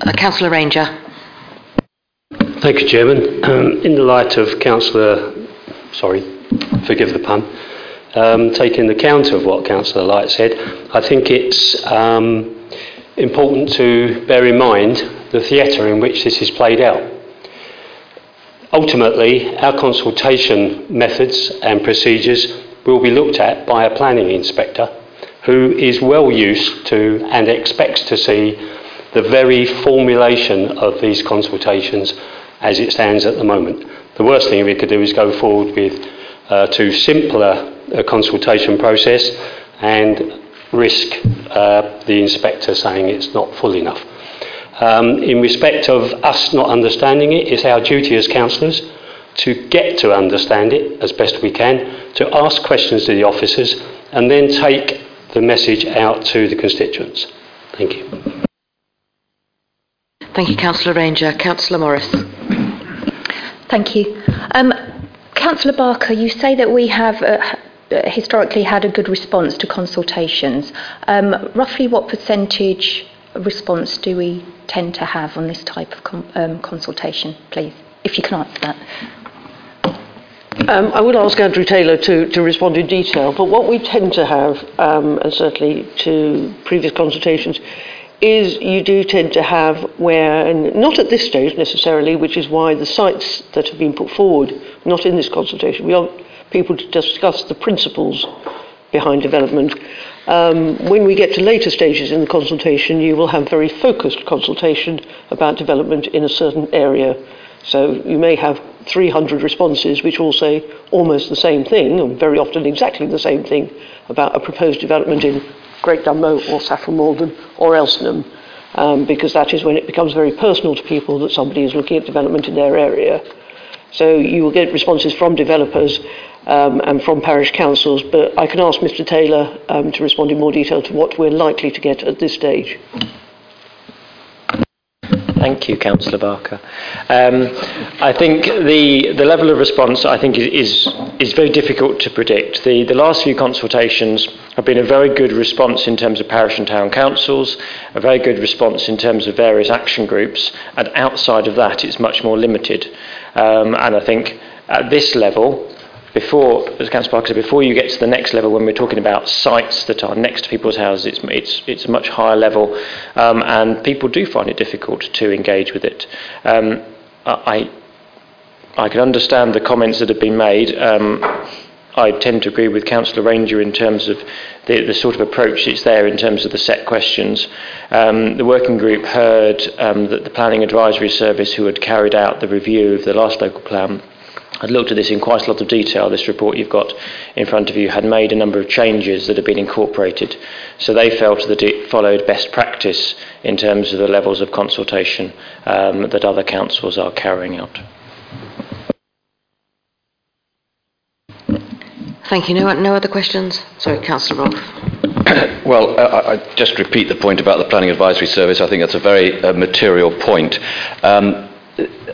Uh, Councillor Ranger. Thank you, Chairman. Um, in the light of Councillor, sorry, forgive the pun, um, taking account of what Councillor Light said, I think it's um, important to bear in mind the theatre in which this is played out. Ultimately, our consultation methods and procedures will be looked at by a planning inspector who is well used to and expects to see the very formulation of these consultations as it stands at the moment. The worst thing we could do is go forward with uh, too simpler a consultation process and risk uh, the inspector saying it's not full enough. Um, in respect of us not understanding it, it's our duty as councillors to get to understand it as best we can, to ask questions to the officers, and then take the message out to the constituents. Thank you. Thank you, Councillor Ranger. Councillor Morris. Thank you. Um, Councillor Barker, you say that we have uh, historically had a good response to consultations. Um, roughly what percentage response do we tend to have on this type of com- um, consultation, please, if you can answer that? Um, I will ask Andrew Taylor to, to respond in detail, but what we tend to have, um, and certainly to previous consultations, is you do tend to have where, and not at this stage necessarily, which is why the sites that have been put forward, not in this consultation, we want people to discuss the principles behind development. Um, when we get to later stages in the consultation, you will have very focused consultation about development in a certain area. So you may have 300 responses which all say almost the same thing, and very often exactly the same thing, about a proposed development in Great Dunmow or Saffron Walden or Elsenham, um, because that is when it becomes very personal to people that somebody is looking at development in their area. So you will get responses from developers um, and from parish councils, but I can ask Mr Taylor um, to respond in more detail to what we're likely to get at this stage. Thank you, Councillor Barker. Um, I think the, the level of response I think is, is very difficult to predict. The, the last few consultations have been a very good response in terms of parish and town councils, a very good response in terms of various action groups, and outside of that it's much more limited. Um, and I think at this level, before, as Councillor Barker said, before you get to the next level, when we're talking about sites that are next to people's houses, it's, it's, it's a much higher level, um, and people do find it difficult to engage with it. Um, I, I can understand the comments that have been made. Um, I tend to agree with Councillor Ranger in terms of the, the, sort of approach that's there in terms of the set questions. Um, the working group heard um, that the Planning Advisory Service, who had carried out the review of the last local plan, had looked at this in quite a lot of detail. This report you've got in front of you had made a number of changes that have been incorporated. So they felt that it followed best practice in terms of the levels of consultation um, that other councils are carrying out. Thank you. No, no other questions? Sorry, Councillor Rolfe. well, I, I just repeat the point about the Planning Advisory Service. I think that's a very uh, material point. Um,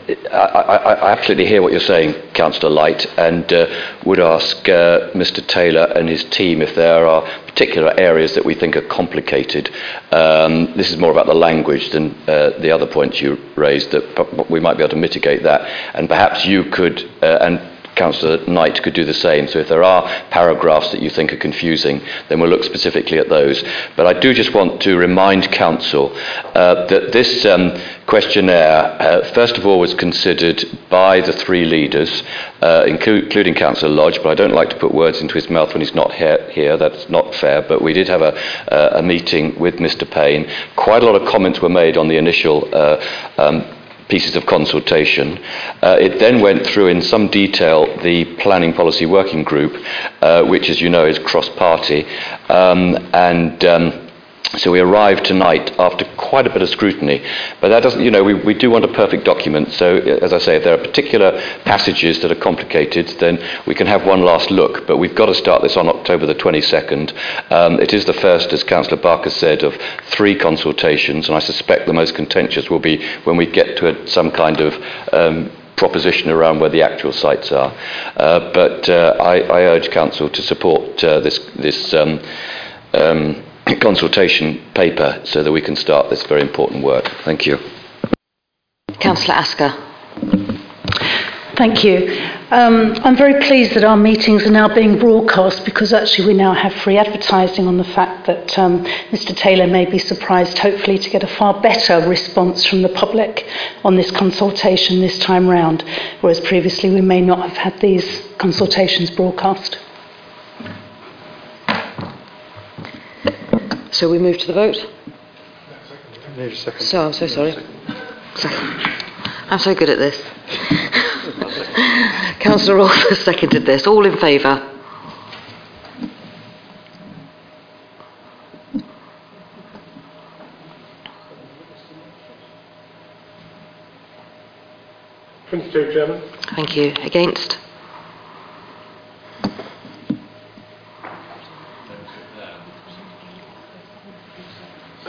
I, I, absolutely hear what you're saying, Councillor Light, and uh, would ask uh, Mr. Taylor and his team if there are particular areas that we think are complicated. Um, this is more about the language than uh, the other points you raised, that we might be able to mitigate that. And perhaps you could, uh, and Councillor Knight could do the same. So if there are paragraphs that you think are confusing, then we'll look specifically at those. But I do just want to remind Council uh, that this um, questionnaire, uh, first of all, was considered by the three leaders, uh, including Councillor Lodge, but I don't like to put words into his mouth when he's not here. here. That's not fair. But we did have a, a meeting with Mr. Payne. Quite a lot of comments were made on the initial uh, um, pieces of consultation. Uh, it then went through in some detail the Planning Policy Working Group, uh, which, as you know, is cross party. Um, and um, so we arrived tonight after quite a bit of scrutiny. But that doesn't, you know, we, we do want a perfect document. So, as I say, if there are particular passages that are complicated, then we can have one last look. But we've got to start this on October the 22nd. Um, it is the first, as Councillor Barker said, of three consultations, and I suspect the most contentious will be when we get to a, some kind of um, proposition around where the actual sites are. Uh, but uh, I, I, urge Council to support uh, this, this um, um consultation paper so that we can start this very important work. Thank you. Councillor Asker. Thank you. Um, I'm very pleased that our meetings are now being broadcast because actually we now have free advertising on the fact that um, Mr Taylor may be surprised, hopefully, to get a far better response from the public on this consultation this time round, whereas previously we may not have had these consultations broadcast. So we move to the vote? Need a second. So, I'm so sorry. Second. I'm so good at this. Councillor Rolfe has seconded this. All in favour? Twenty-two, Chairman. Thank you. Against?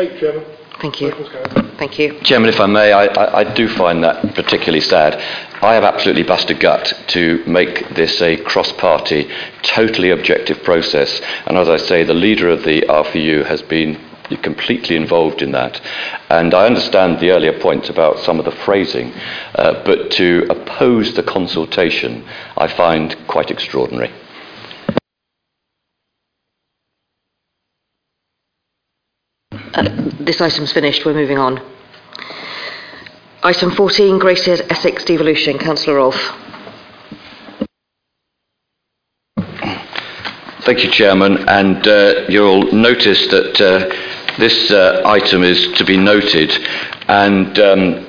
Eight, Chairman. Thank you. Thank you. Chairman, if I may, I, I, I do find that particularly sad. I have absolutely bust a gut to make this a cross-party, totally objective process. And as I say, the leader of the RFU has been completely involved in that. And I understand the earlier points about some of the phrasing, uh, but to oppose the consultation, I find quite extraordinary. This item's finished. We're moving on. Item 14, Greater Essex Devolution. Councillor Rolfe. Thank you, Chairman. And uh, you'll notice that uh, this uh, item is to be noted. And um,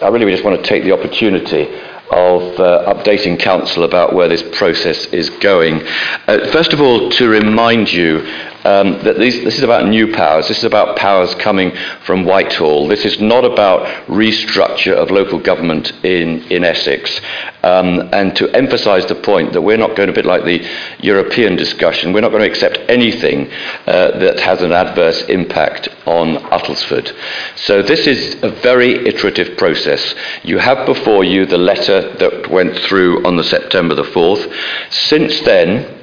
I really just want to take the opportunity of uh, updating Council about where this process is going. Uh, first of all, to remind you um, that these, this is about new powers. This is about powers coming from Whitehall. This is not about restructure of local government in, in Essex. Um, and to emphasise the point that we're not going to be like the European discussion, we're not going to accept anything uh, that has an adverse impact on Uttlesford. So this is a very iterative process. You have before you the letter that went through on the September the 4th. Since then,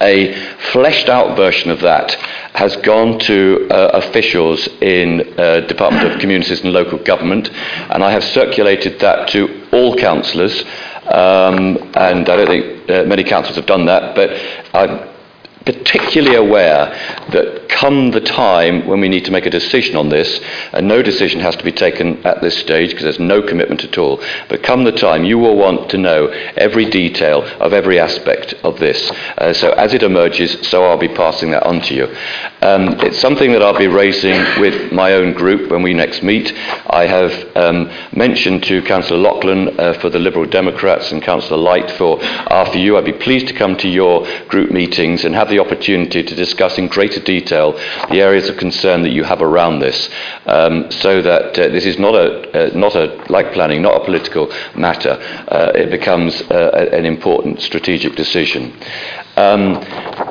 a fleshed out version of that has gone to uh, officials in uh, Department of Communities and Local Government, and I have circulated that to all councillors. Um, and I don't think uh, many councillors have done that, but I'm particularly aware that come the time when we need to make a decision on this, and no decision has to be taken at this stage because there's no commitment at all, but come the time, you will want to know every detail of every aspect of this. Uh, so as it emerges, so I'll be passing that on to you. Um, it's something that I'll be raising with my own group when we next meet. I have um, mentioned to Councillor Lachlan uh, for the Liberal Democrats and Councillor Light for RFU. I'd be pleased to come to your group meetings and have the opportunity to discuss in greater detail the areas of concern that you have around this, um, so that uh, this is not a uh, not a like planning, not a political matter. Uh, it becomes uh, an important strategic decision. Um,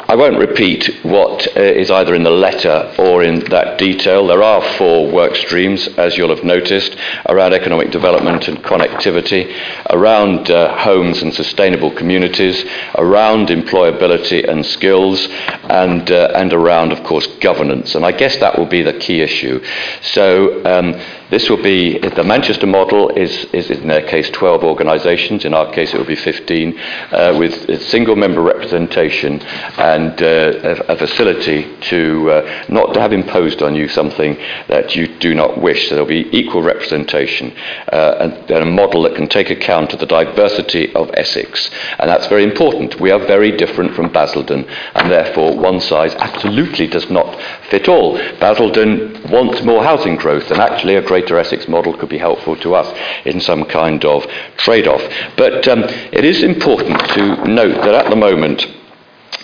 I won't repeat what uh, is either in the letter or in that detail. There are four work streams, as you'll have noticed, around economic development and connectivity, around uh, homes and sustainable communities, around employability and skills, and, uh, and around, of course, governance. And I guess that will be the key issue. So um, this will be, the Manchester model is, is in their case 12 organisations, in our case it will be 15, uh, with single member representation and uh, a, a, facility to uh, not to have imposed on you something that you do not wish. So there will be equal representation uh, and, and a model that can take account of the diversity of Essex. And that's very important. We are very different from Basildon, and therefore one size absolutely does not fit all. Basildon wants more housing growth, and actually a greater Essex model could be helpful to us in some kind of trade off. But um, it is important to note that at the moment,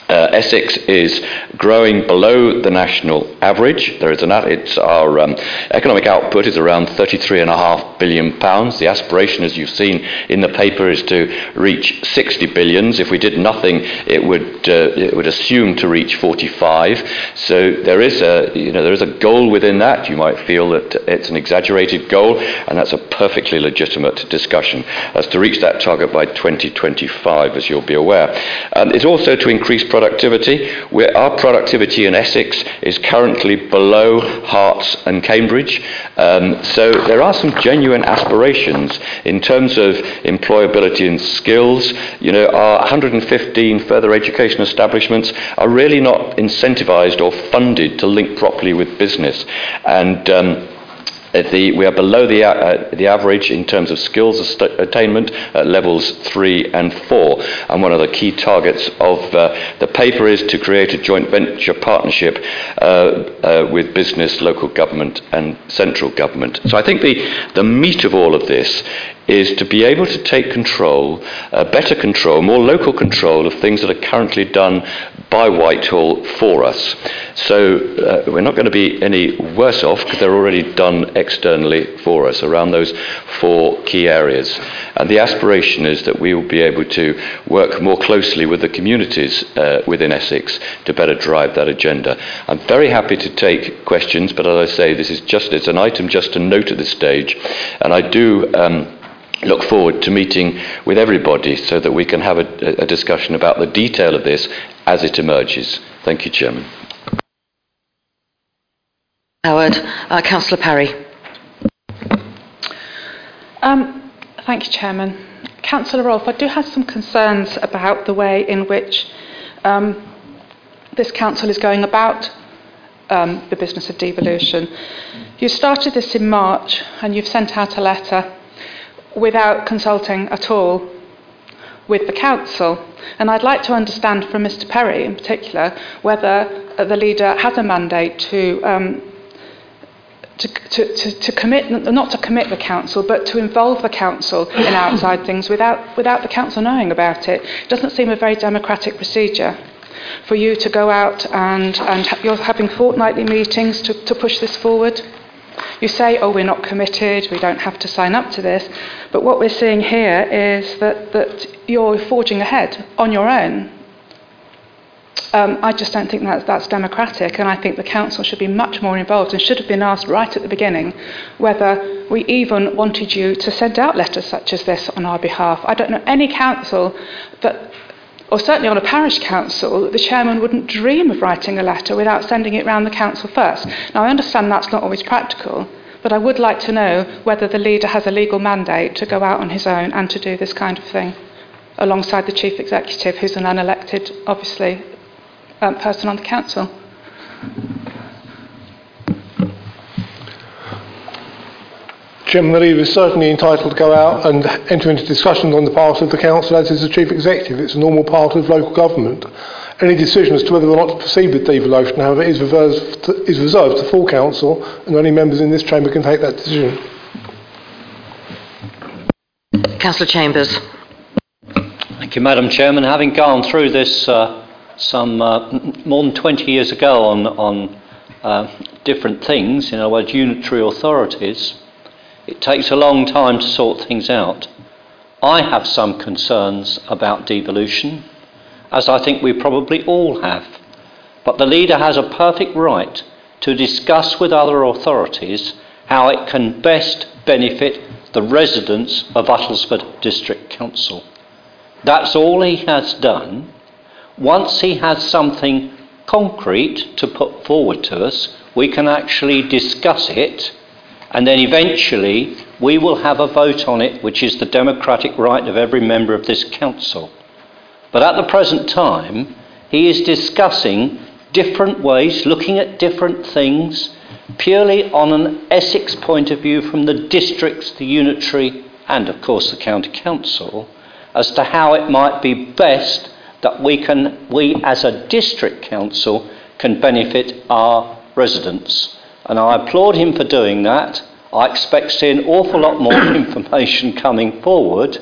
uh, Essex is growing below the national average. There is an it's our um, economic output is around 33.5 billion pounds. The aspiration, as you've seen in the paper, is to reach 60 billions. If we did nothing, it would uh, it would assume to reach 45. So there is a you know there is a goal within that. You might feel that it's an exaggerated goal, and that's a perfectly legitimate discussion as to reach that target by 2025, as you'll be aware. Um, it's also to increase productivity. Our productivity in Essex is currently below Herts and Cambridge. Um, so there are some genuine aspirations in terms of employability and skills. You know, our 115 further education establishments are really not incentivised or funded to link properly with business. And um, the, we are below the, uh, the average in terms of skills attainment at levels three and four. And one of the key targets of uh, the paper is to create a joint venture partnership uh, uh, with business, local government, and central government. So I think the, the meat of all of this is to be able to take control, uh, better control, more local control of things that are currently done by Whitehall for us. So uh, we're not going to be any worse off because they're already done externally for us around those four key areas. And the aspiration is that we will be able to work more closely with the communities uh, within Essex to better drive that agenda. I'm very happy to take questions, but as I say, this is just it's an item just to note at this stage, and I do. Um, look forward to meeting with everybody so that we can have a, a discussion about the detail of this as it emerges. Thank you, Chairman. Howard. Uh, Councillor Parry. Um, thank you, Chairman. Councillor Rolfe, I do have some concerns about the way in which um, this council is going about um, the business of devolution. You started this in March and you've sent out a letter without consulting at all with the council. And I'd like to understand from Mr Perry in particular whether the leader has a mandate to um, to, to, to, to commit, not to commit the council, but to involve the council in outside things without, without the council knowing about it. It doesn't seem a very democratic procedure for you to go out and, and you're having fortnightly meetings to, to push this forward. You say, oh, we're not committed, we don't have to sign up to this. But what we're seeing here is that, that you're forging ahead on your own. Um, I just don't think that's, democratic, and I think the council should be much more involved and should have been asked right at the beginning whether we even wanted you to send out letters such as this on our behalf. I don't know any council that or certainly on a parish council, the chairman wouldn't dream of writing a letter without sending it round the council first. Now, I understand that's not always practical, but I would like to know whether the leader has a legal mandate to go out on his own and to do this kind of thing alongside the chief executive, who's an unelected, obviously, um, person on the council. Chairman, the Leader is certainly entitled to go out and enter into discussions on the part of the Council as is the Chief Executive. It's a normal part of local government. Any decision as to whether or not to proceed with devolution, however, is reserved to, is reserved to full Council and only members in this chamber can take that decision. Councillor Chambers. Thank you, Madam Chairman. Having gone through this uh, some uh, more than 20 years ago on, on uh, different things, in other words, unitary authorities, it takes a long time to sort things out. I have some concerns about devolution, as I think we probably all have. But the leader has a perfect right to discuss with other authorities how it can best benefit the residents of Uttlesford District Council. That's all he has done. Once he has something concrete to put forward to us, we can actually discuss it and then eventually we will have a vote on it, which is the democratic right of every member of this council. But at the present time, he is discussing different ways, looking at different things, purely on an Essex point of view from the districts, the unitary, and of course the county council, as to how it might be best that we can, we as a district council, can benefit our residents. And I applaud him for doing that. I expect to see an awful lot more information coming forward,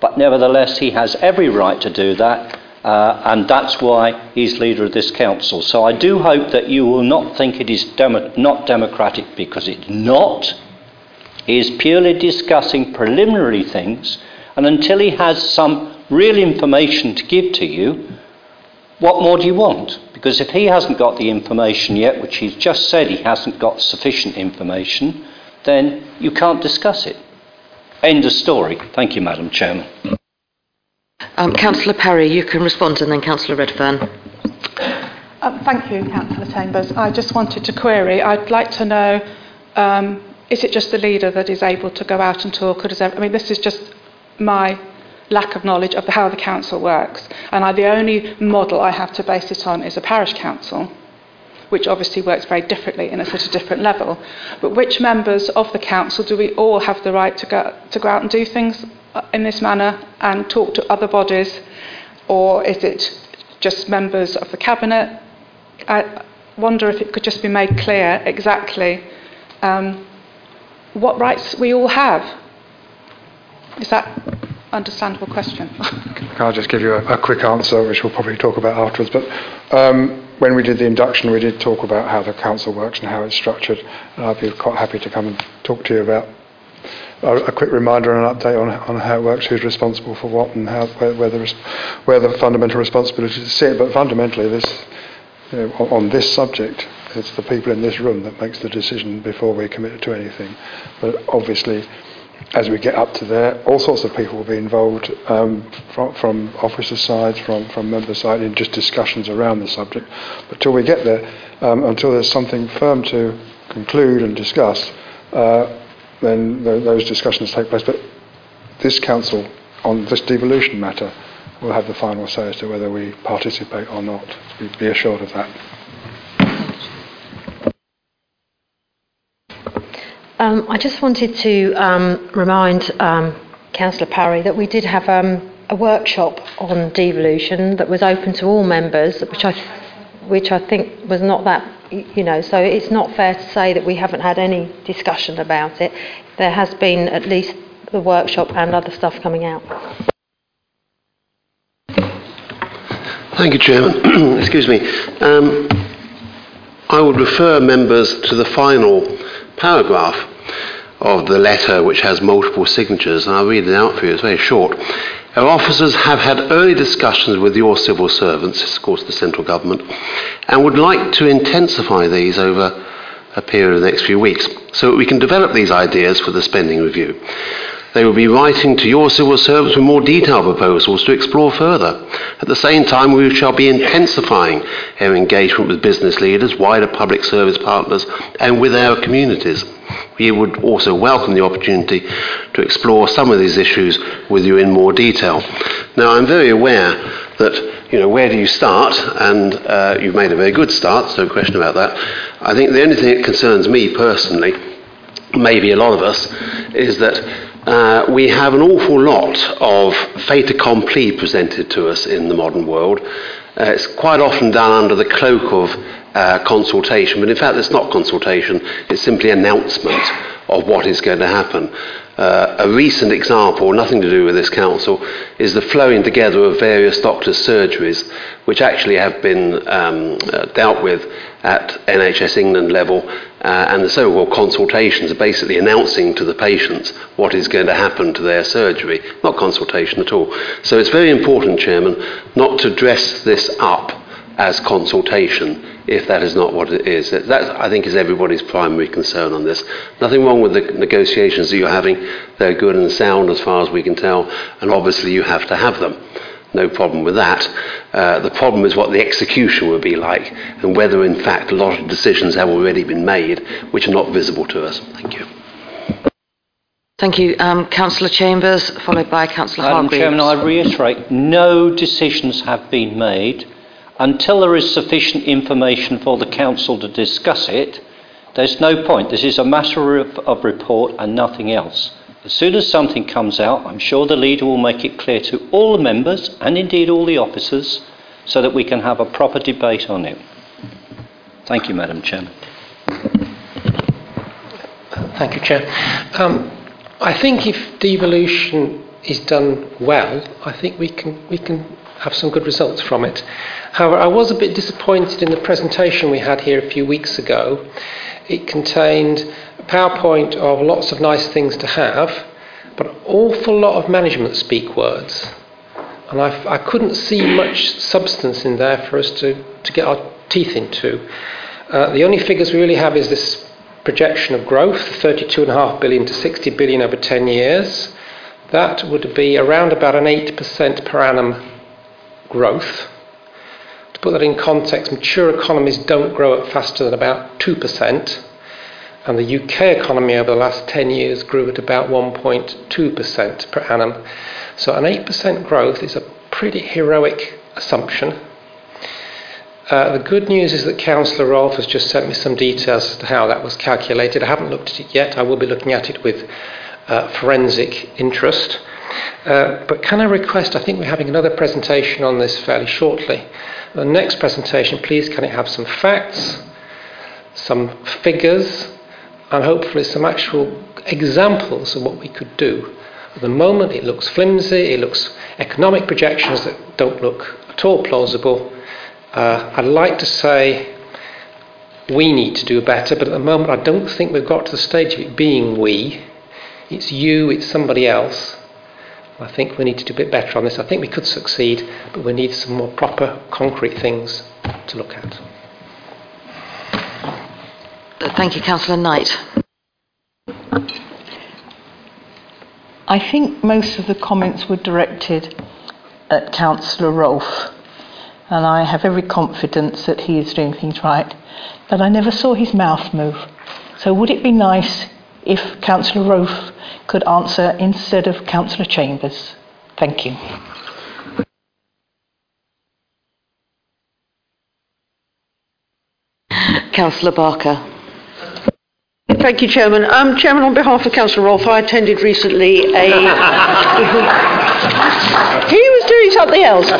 but nevertheless, he has every right to do that, uh, and that's why he's leader of this council. So I do hope that you will not think it is demo- not democratic because it's not. He is purely discussing preliminary things, and until he has some real information to give to you, what more do you want? Because if he hasn't got the information yet, which he's just said he hasn't got sufficient information, then you can't discuss it. End of story. Thank you, Madam Chairman. Um, Councillor Perry, you can respond, and then Councillor Redfern. Um, thank you, Councillor Chambers. I just wanted to query. I'd like to know: um, is it just the leader that is able to go out and talk? Or does I mean, this is just my lack of knowledge of how the council works, and I, the only model I have to base it on is a parish council, which obviously works very differently and it's at a different level. But which members of the council do we all have the right to go to go out and do things uh, in this manner and talk to other bodies, or is it just members of the cabinet? I wonder if it could just be made clear exactly um, what rights we all have. Is that understandable question? Can I just give you a, a quick answer, which we'll probably talk about afterwards? But um, when we did the induction, we did talk about how the council works and how it's structured. And I'd be quite happy to come and talk to you about a, a quick reminder and an update on, on how it works, who's responsible for what, and how, where, where, the, where the fundamental responsibilities sit. But fundamentally, this you know, on, on this subject, it's the people in this room that makes the decision before we commit to anything. But obviously, as we get up to there, all sorts of people will be involved um, from, from officer sides, from, from member side, in just discussions around the subject. But till we get there, um, until there's something firm to conclude and discuss, uh, then th- those discussions take place. But this council, on this devolution matter, will have the final say as to whether we participate or not. Be, be assured of that. Um, I just wanted to um, remind um, Councillor Parry that we did have um, a workshop on devolution that was open to all members, which I, which I think was not that, you know, so it's not fair to say that we haven't had any discussion about it. There has been at least the workshop and other stuff coming out. Thank you, Chairman. Excuse me. Um, I would refer members to the final paragraph of the letter, which has multiple signatures, and I'll read it out for you. It's very short. Our officers have had early discussions with your civil servants, of course the central government, and would like to intensify these over a period of the next few weeks so that we can develop these ideas for the spending review. They will be writing to your civil servants with more detailed proposals to explore further. At the same time, we shall be intensifying our engagement with business leaders, wider public service partners, and with our communities. We would also welcome the opportunity to explore some of these issues with you in more detail. Now, I'm very aware that, you know, where do you start? And uh, you've made a very good start, no question about that. I think the only thing that concerns me personally, maybe a lot of us, is that uh, we have an awful lot of fait accompli presented to us in the modern world. Uh, it's quite often done under the cloak of uh, consultation, but in fact, it's not consultation, it's simply announcement of what is going to happen. Uh, a recent example, nothing to do with this council, is the flowing together of various doctors' surgeries, which actually have been um, uh, dealt with at NHS England level, uh, and the so called consultations are basically announcing to the patients what is going to happen to their surgery, not consultation at all. So it's very important, Chairman, not to dress this up as consultation if that is not what it is. That, I think, is everybody's primary concern on this. Nothing wrong with the negotiations that you're having. They're good and sound as far as we can tell, and obviously you have to have them. No problem with that. Uh, the problem is what the execution will be like, and whether, in fact, a lot of decisions have already been made which are not visible to us. Thank you. Thank you. Um, Councillor Chambers, followed by Councillor Madam Hargreaves. Chairman, I reiterate, no decisions have been made. Until there is sufficient information for the Council to discuss it, there's no point. This is a matter of, of report and nothing else. As soon as something comes out, I'm sure the leader will make it clear to all the members and indeed all the officers so that we can have a proper debate on it. Thank you, Madam Chairman. Thank you, Chair. Um, I think if devolution is done well, I think we can we can have some good results from it. However, I was a bit disappointed in the presentation we had here a few weeks ago. It contained a PowerPoint of lots of nice things to have, but an awful lot of management speak words. And I, I couldn't see much substance in there for us to, to get our teeth into. Uh, the only figures we really have is this projection of growth, 32.5 billion to 60 billion over 10 years. That would be around about an 8% per annum growth. To put that in context, mature economies don't grow at faster than about 2%, and the UK economy over the last 10 years grew at about 1.2% per annum. So an 8% growth is a pretty heroic assumption. Uh, the good news is that Councillor Rolfe has just sent me some details as to how that was calculated. I haven't looked at it yet. I will be looking at it with uh, forensic interest. Uh, but can I request, I think we're having another presentation on this fairly shortly. The next presentation, please, can it have some facts, some figures, and hopefully some actual examples of what we could do. At the moment, it looks flimsy, it looks economic projections that don't look at all plausible. Uh, I'd like to say we need to do better, but at the moment, I don't think we've got to the stage of it being we. It's you, it's somebody else. I think we need to do a bit better on this. I think we could succeed, but we need some more proper, concrete things to look at. Thank you, Councillor Knight. I think most of the comments were directed at Councillor Rolfe, and I have every confidence that he is doing things right, but I never saw his mouth move. So would it be nice if Councillor Rolfe could answer instead of Councillor Chambers? Thank you. Councillor Barker. Thank you, Chairman. Um, Chairman, on behalf of Councillor Rolfe, I attended recently a. he was doing something else.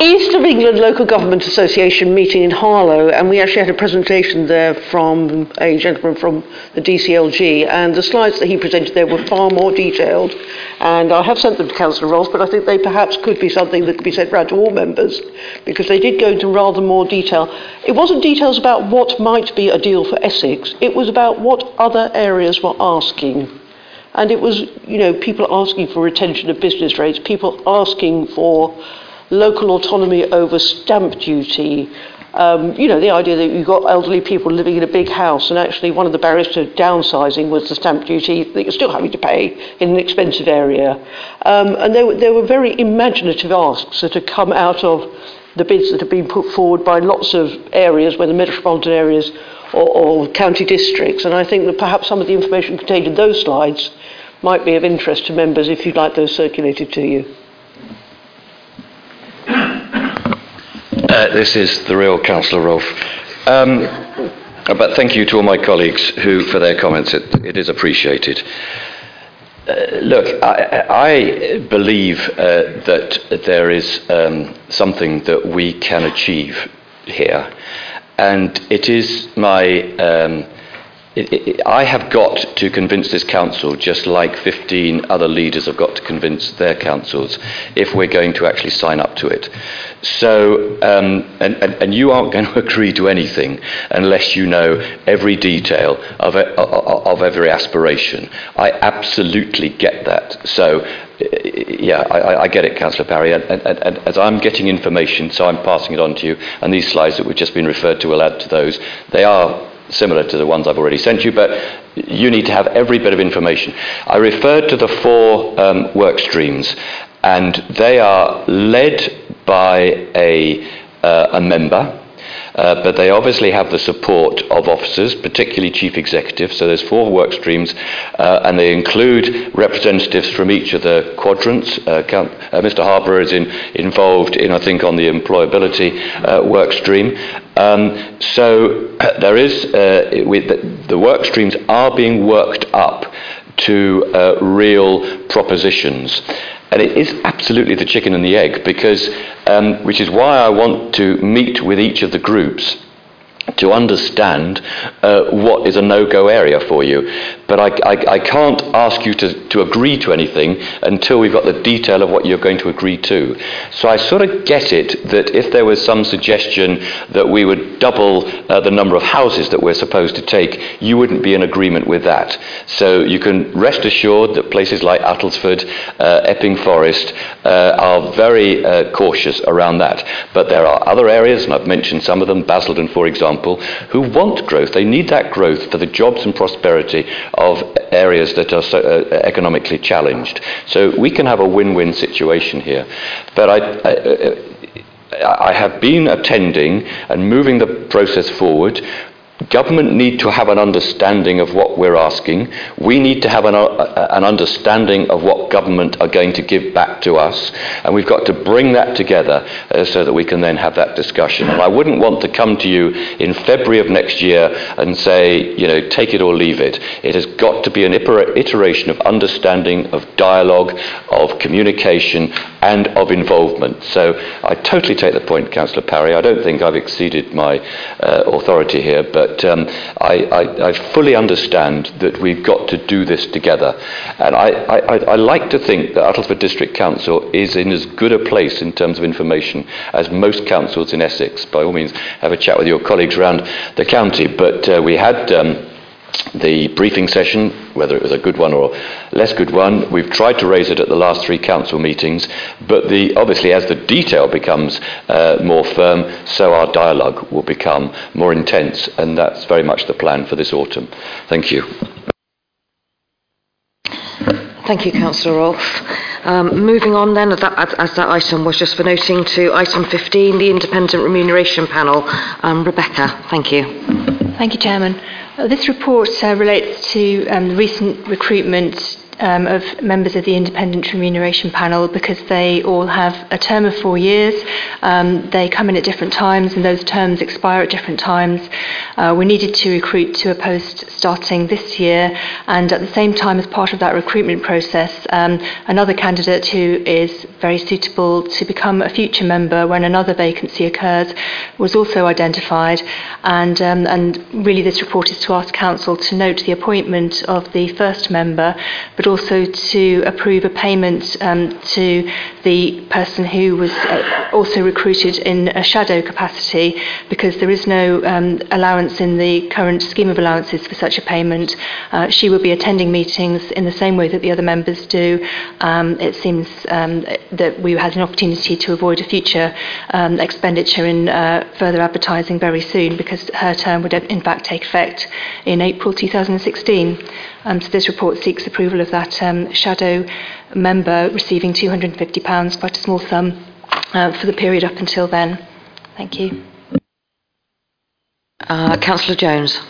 East of England Local Government Association meeting in Harlow, and we actually had a presentation there from a gentleman from the DCLG, and the slides that he presented there were far more detailed. And I have sent them to Councillor Rolfe, but I think they perhaps could be something that could be sent round to all members, because they did go into rather more detail. It wasn't details about what might be a deal for Essex, it was about what other areas were asking. And it was, you know, people asking for retention of business rates, people asking for local autonomy over stamp duty. Um, you know, the idea that you've got elderly people living in a big house, and actually one of the barriers to downsizing was the stamp duty that you're still having to pay in an expensive area. Um, and there, there were very imaginative asks that had come out of the bids that have been put forward by lots of areas, whether metropolitan areas or, or county districts. And I think that perhaps some of the information contained in those slides might be of interest to members if you'd like those circulated to you. Uh, this is the real Councillor Rolfe. Um, but thank you to all my colleagues who, for their comments. It, it is appreciated. Uh, look, I, I believe uh, that there is um, something that we can achieve here, and it is my um, it, it, I have got to convince this council, just like 15 other leaders have got to convince their councils, if we're going to actually sign up to it. So, um, and, and, and, you aren't going to agree to anything unless you know every detail of, of every aspiration. I absolutely get that. So, yeah, I, I get it, Councillor Parry. And, and, and, as I'm getting information, so I'm passing it on to you, and these slides that we've just been referred to will add to those. They are similar to the ones I've already sent you, but you need to have every bit of information. I referred to the four um, work streams, and they are led by a, uh, a member uh, but they obviously have the support of officers, particularly chief executives. So there's four work streams, uh, and they include representatives from each of the quadrants. Uh, Count, uh, Mr. Harper is in, involved in, I think, on the employability uh, work stream. Um, so there is with the, the work streams are being worked up to real propositions. And it is absolutely the chicken and the egg, because, um, which is why I want to meet with each of the groups to understand uh, what is a no-go area for you. But I, I, I, can't ask you to, to agree to anything until we've got the detail of what you're going to agree to. So I sort of get it that if there was some suggestion that we would double uh, the number of houses that we're supposed to take, you wouldn't be in agreement with that. So you can rest assured that places like Uttlesford, uh, Epping Forest uh, are very uh, cautious around that. But there are other areas, and I've mentioned some of them, Basildon for example, example, who want growth. They need that growth for the jobs and prosperity of areas that are so, uh, economically challenged. So we can have a win win situation here. But I, I, I have been attending and moving the process forward Government need to have an understanding of what we're asking. We need to have an, uh, an, understanding of what government are going to give back to us. And we've got to bring that together uh, so that we can then have that discussion. And I wouldn't want to come to you in February of next year and say, you know, take it or leave it. It has got to be an iteration of understanding, of dialogue, of communication, and of involvement. So I totally take the point, Councillor Parry. I don't think I've exceeded my uh, authority here, but but um, I, I, I, fully understand that we've got to do this together. And I, I, like to think that Uttlesford District Council is in as good a place in terms of information as most councils in Essex. By all means, have a chat with your colleagues around the county. But uh, we had. Um, the briefing session, whether it was a good one or a less good one. We've tried to raise it at the last three council meetings, but the, obviously, as the detail becomes uh, more firm, so our dialogue will become more intense, and that's very much the plan for this autumn. Thank you. Thank you, Councillor Rolfe. Um, moving on then, as that, as that, item was just for noting to item 15, the Independent Remuneration Panel. Um, Rebecca, thank you. Thank you, Chairman. Uh, this report uh, relates to um, recent recruitment um, of members of the Independent Remuneration Panel because they all have a term of four years. Um, they come in at different times and those terms expire at different times. Uh, we needed to recruit to a post starting this year, and at the same time, as part of that recruitment process, um, another candidate who is very suitable to become a future member when another vacancy occurs was also identified. And, um, and really, this report is to ask Council to note the appointment of the first member, but but also to approve a payment um, to the person who was uh, also recruited in a shadow capacity because there is no um, allowance in the current scheme of allowances for such a payment. Uh, she will be attending meetings in the same way that the other members do. Um, it seems um, that we had an opportunity to avoid a future um, expenditure in uh, further advertising very soon because her term would in fact take effect in April 2016. Um, so this report seeks approval of that um, shadow member receiving £250, quite a small sum, uh, for the period up until then. Thank you. Uh, Councillor Jones.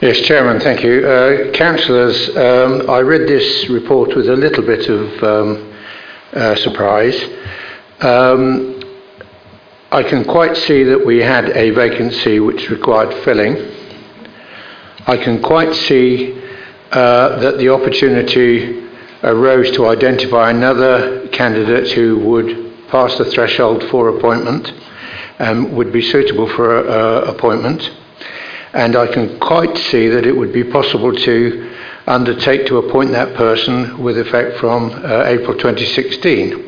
Yes, Chairman, thank you. Uh, councillors, um, I read this report with a little bit of um, uh, surprise. Um, I can quite see that we had a vacancy which required filling. I can quite see uh, that the opportunity arose to identify another candidate who would pass the threshold for appointment and would be suitable for appointment. And I can quite see that it would be possible to undertake to appoint that person with effect from uh, April 2016.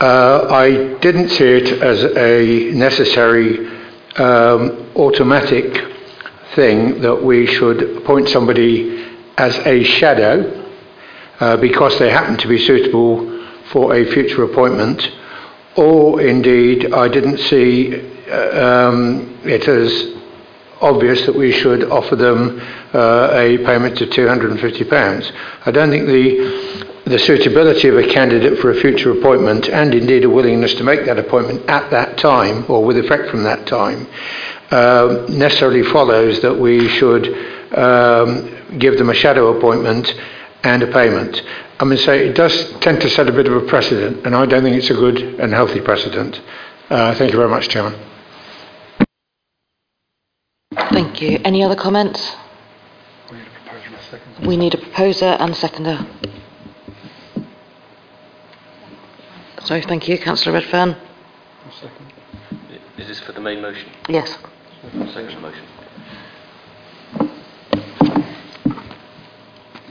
Uh, I didn't see it as a necessary um, automatic thing that we should appoint somebody as a shadow uh, because they happen to be suitable for a future appointment, or indeed I didn't see uh, um, it as obvious that we should offer them uh, a payment of £250. I don't think the the suitability of a candidate for a future appointment and indeed a willingness to make that appointment at that time or with effect from that time uh, necessarily follows that we should um, give them a shadow appointment and a payment. I mean, say it does tend to set a bit of a precedent, and I don't think it's a good and healthy precedent. Uh, thank you very much, Chairman. Thank you. Any other comments? We need a proposer and a seconder. Sorry, thank you. Councillor Redfern. Is this for the main motion? Yes. Second motion.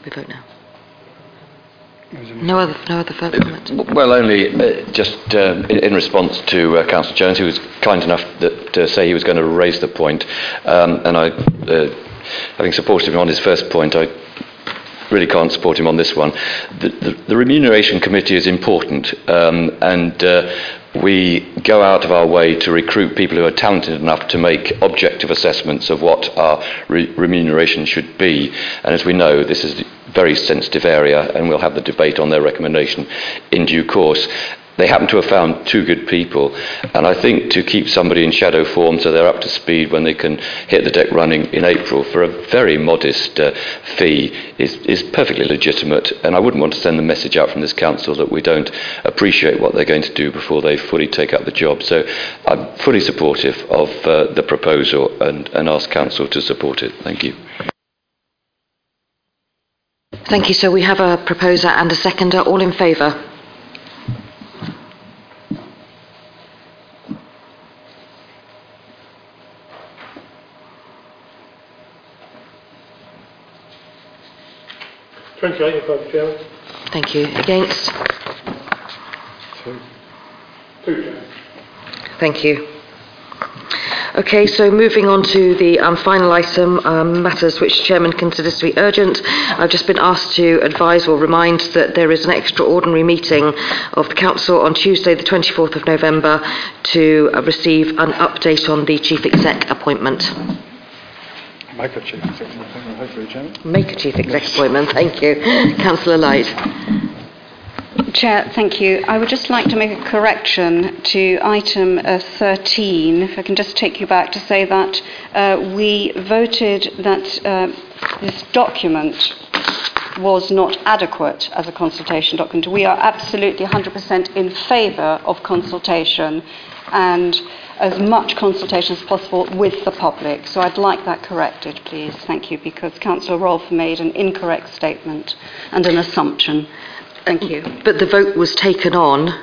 We vote now. No other, no other further comments? Well, only uh, just uh, in, in, response to uh, Councillor Jones, who was kind enough that, to say he was going to raise the point, um, and I, uh, having supported him on his first point, I really can't support him on this one. The, the, the remuneration committee is important, um, and uh, we go out of our way to recruit people who are talented enough to make objective assessments of what our re- remuneration should be. And as we know, this is a very sensitive area, and we'll have the debate on their recommendation in due course. They happen to have found two good people. And I think to keep somebody in shadow form so they're up to speed when they can hit the deck running in April for a very modest uh, fee is, is perfectly legitimate. And I wouldn't want to send the message out from this council that we don't appreciate what they're going to do before they fully take up the job. So I'm fully supportive of uh, the proposal and, and ask council to support it. Thank you. Thank you. So we have a proposer and a seconder. All in favour? Twenty-eight in favour, Chairman. Thank you. Against? Two. Two, Chairman. Thank you. Okay, so moving on to the um, final item, um, matters which the Chairman considers to be urgent. I've just been asked to advise or remind that there is an extraordinary meeting of the Council on Tuesday, the 24th of November, to uh, receive an update on the Chief Exec appointment. Make a chief executive appointment, hopefully, Chairman. Make a Chief Exec appointment, thank you. Councillor Light. Chair, thank you. I would just like to make a correction to item uh, 13. If I can just take you back to say that uh, we voted that uh, this document was not adequate as a consultation document. We are absolutely 100% in favour of consultation and as much consultation as possible with the public. So I'd like that corrected, please. Thank you, because Councillor Rolfe made an incorrect statement and an assumption. Thank you. But the vote was taken on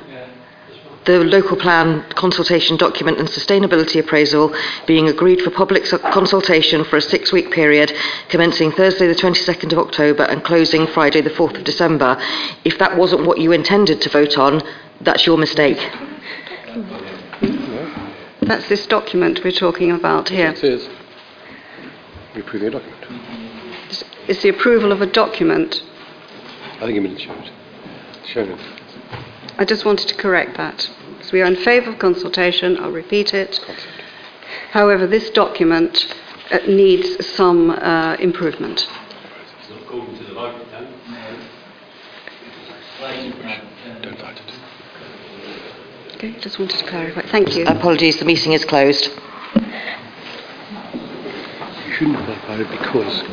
the local plan consultation document and sustainability appraisal being agreed for public consultation for a six week period commencing Thursday the 22nd of October and closing Friday the 4th of December. If that wasn't what you intended to vote on, that's your mistake. That's this document we're talking about here. It is. We approve the document. It's the approval of a document. I think a minute show it. Show it. I just wanted to correct that. So we are in favour of consultation. I'll repeat it. However, this document uh, needs some uh, improvement. Don't fight it. Okay, just wanted to clarify. Thank you. Apologies, the meeting is closed. You shouldn't qualify it because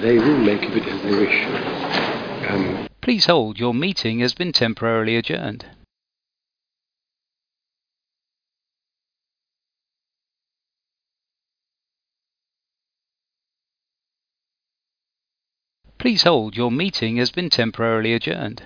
they will make of it as they wish. Um, Please hold, your meeting has been temporarily adjourned. Please hold, your meeting has been temporarily adjourned.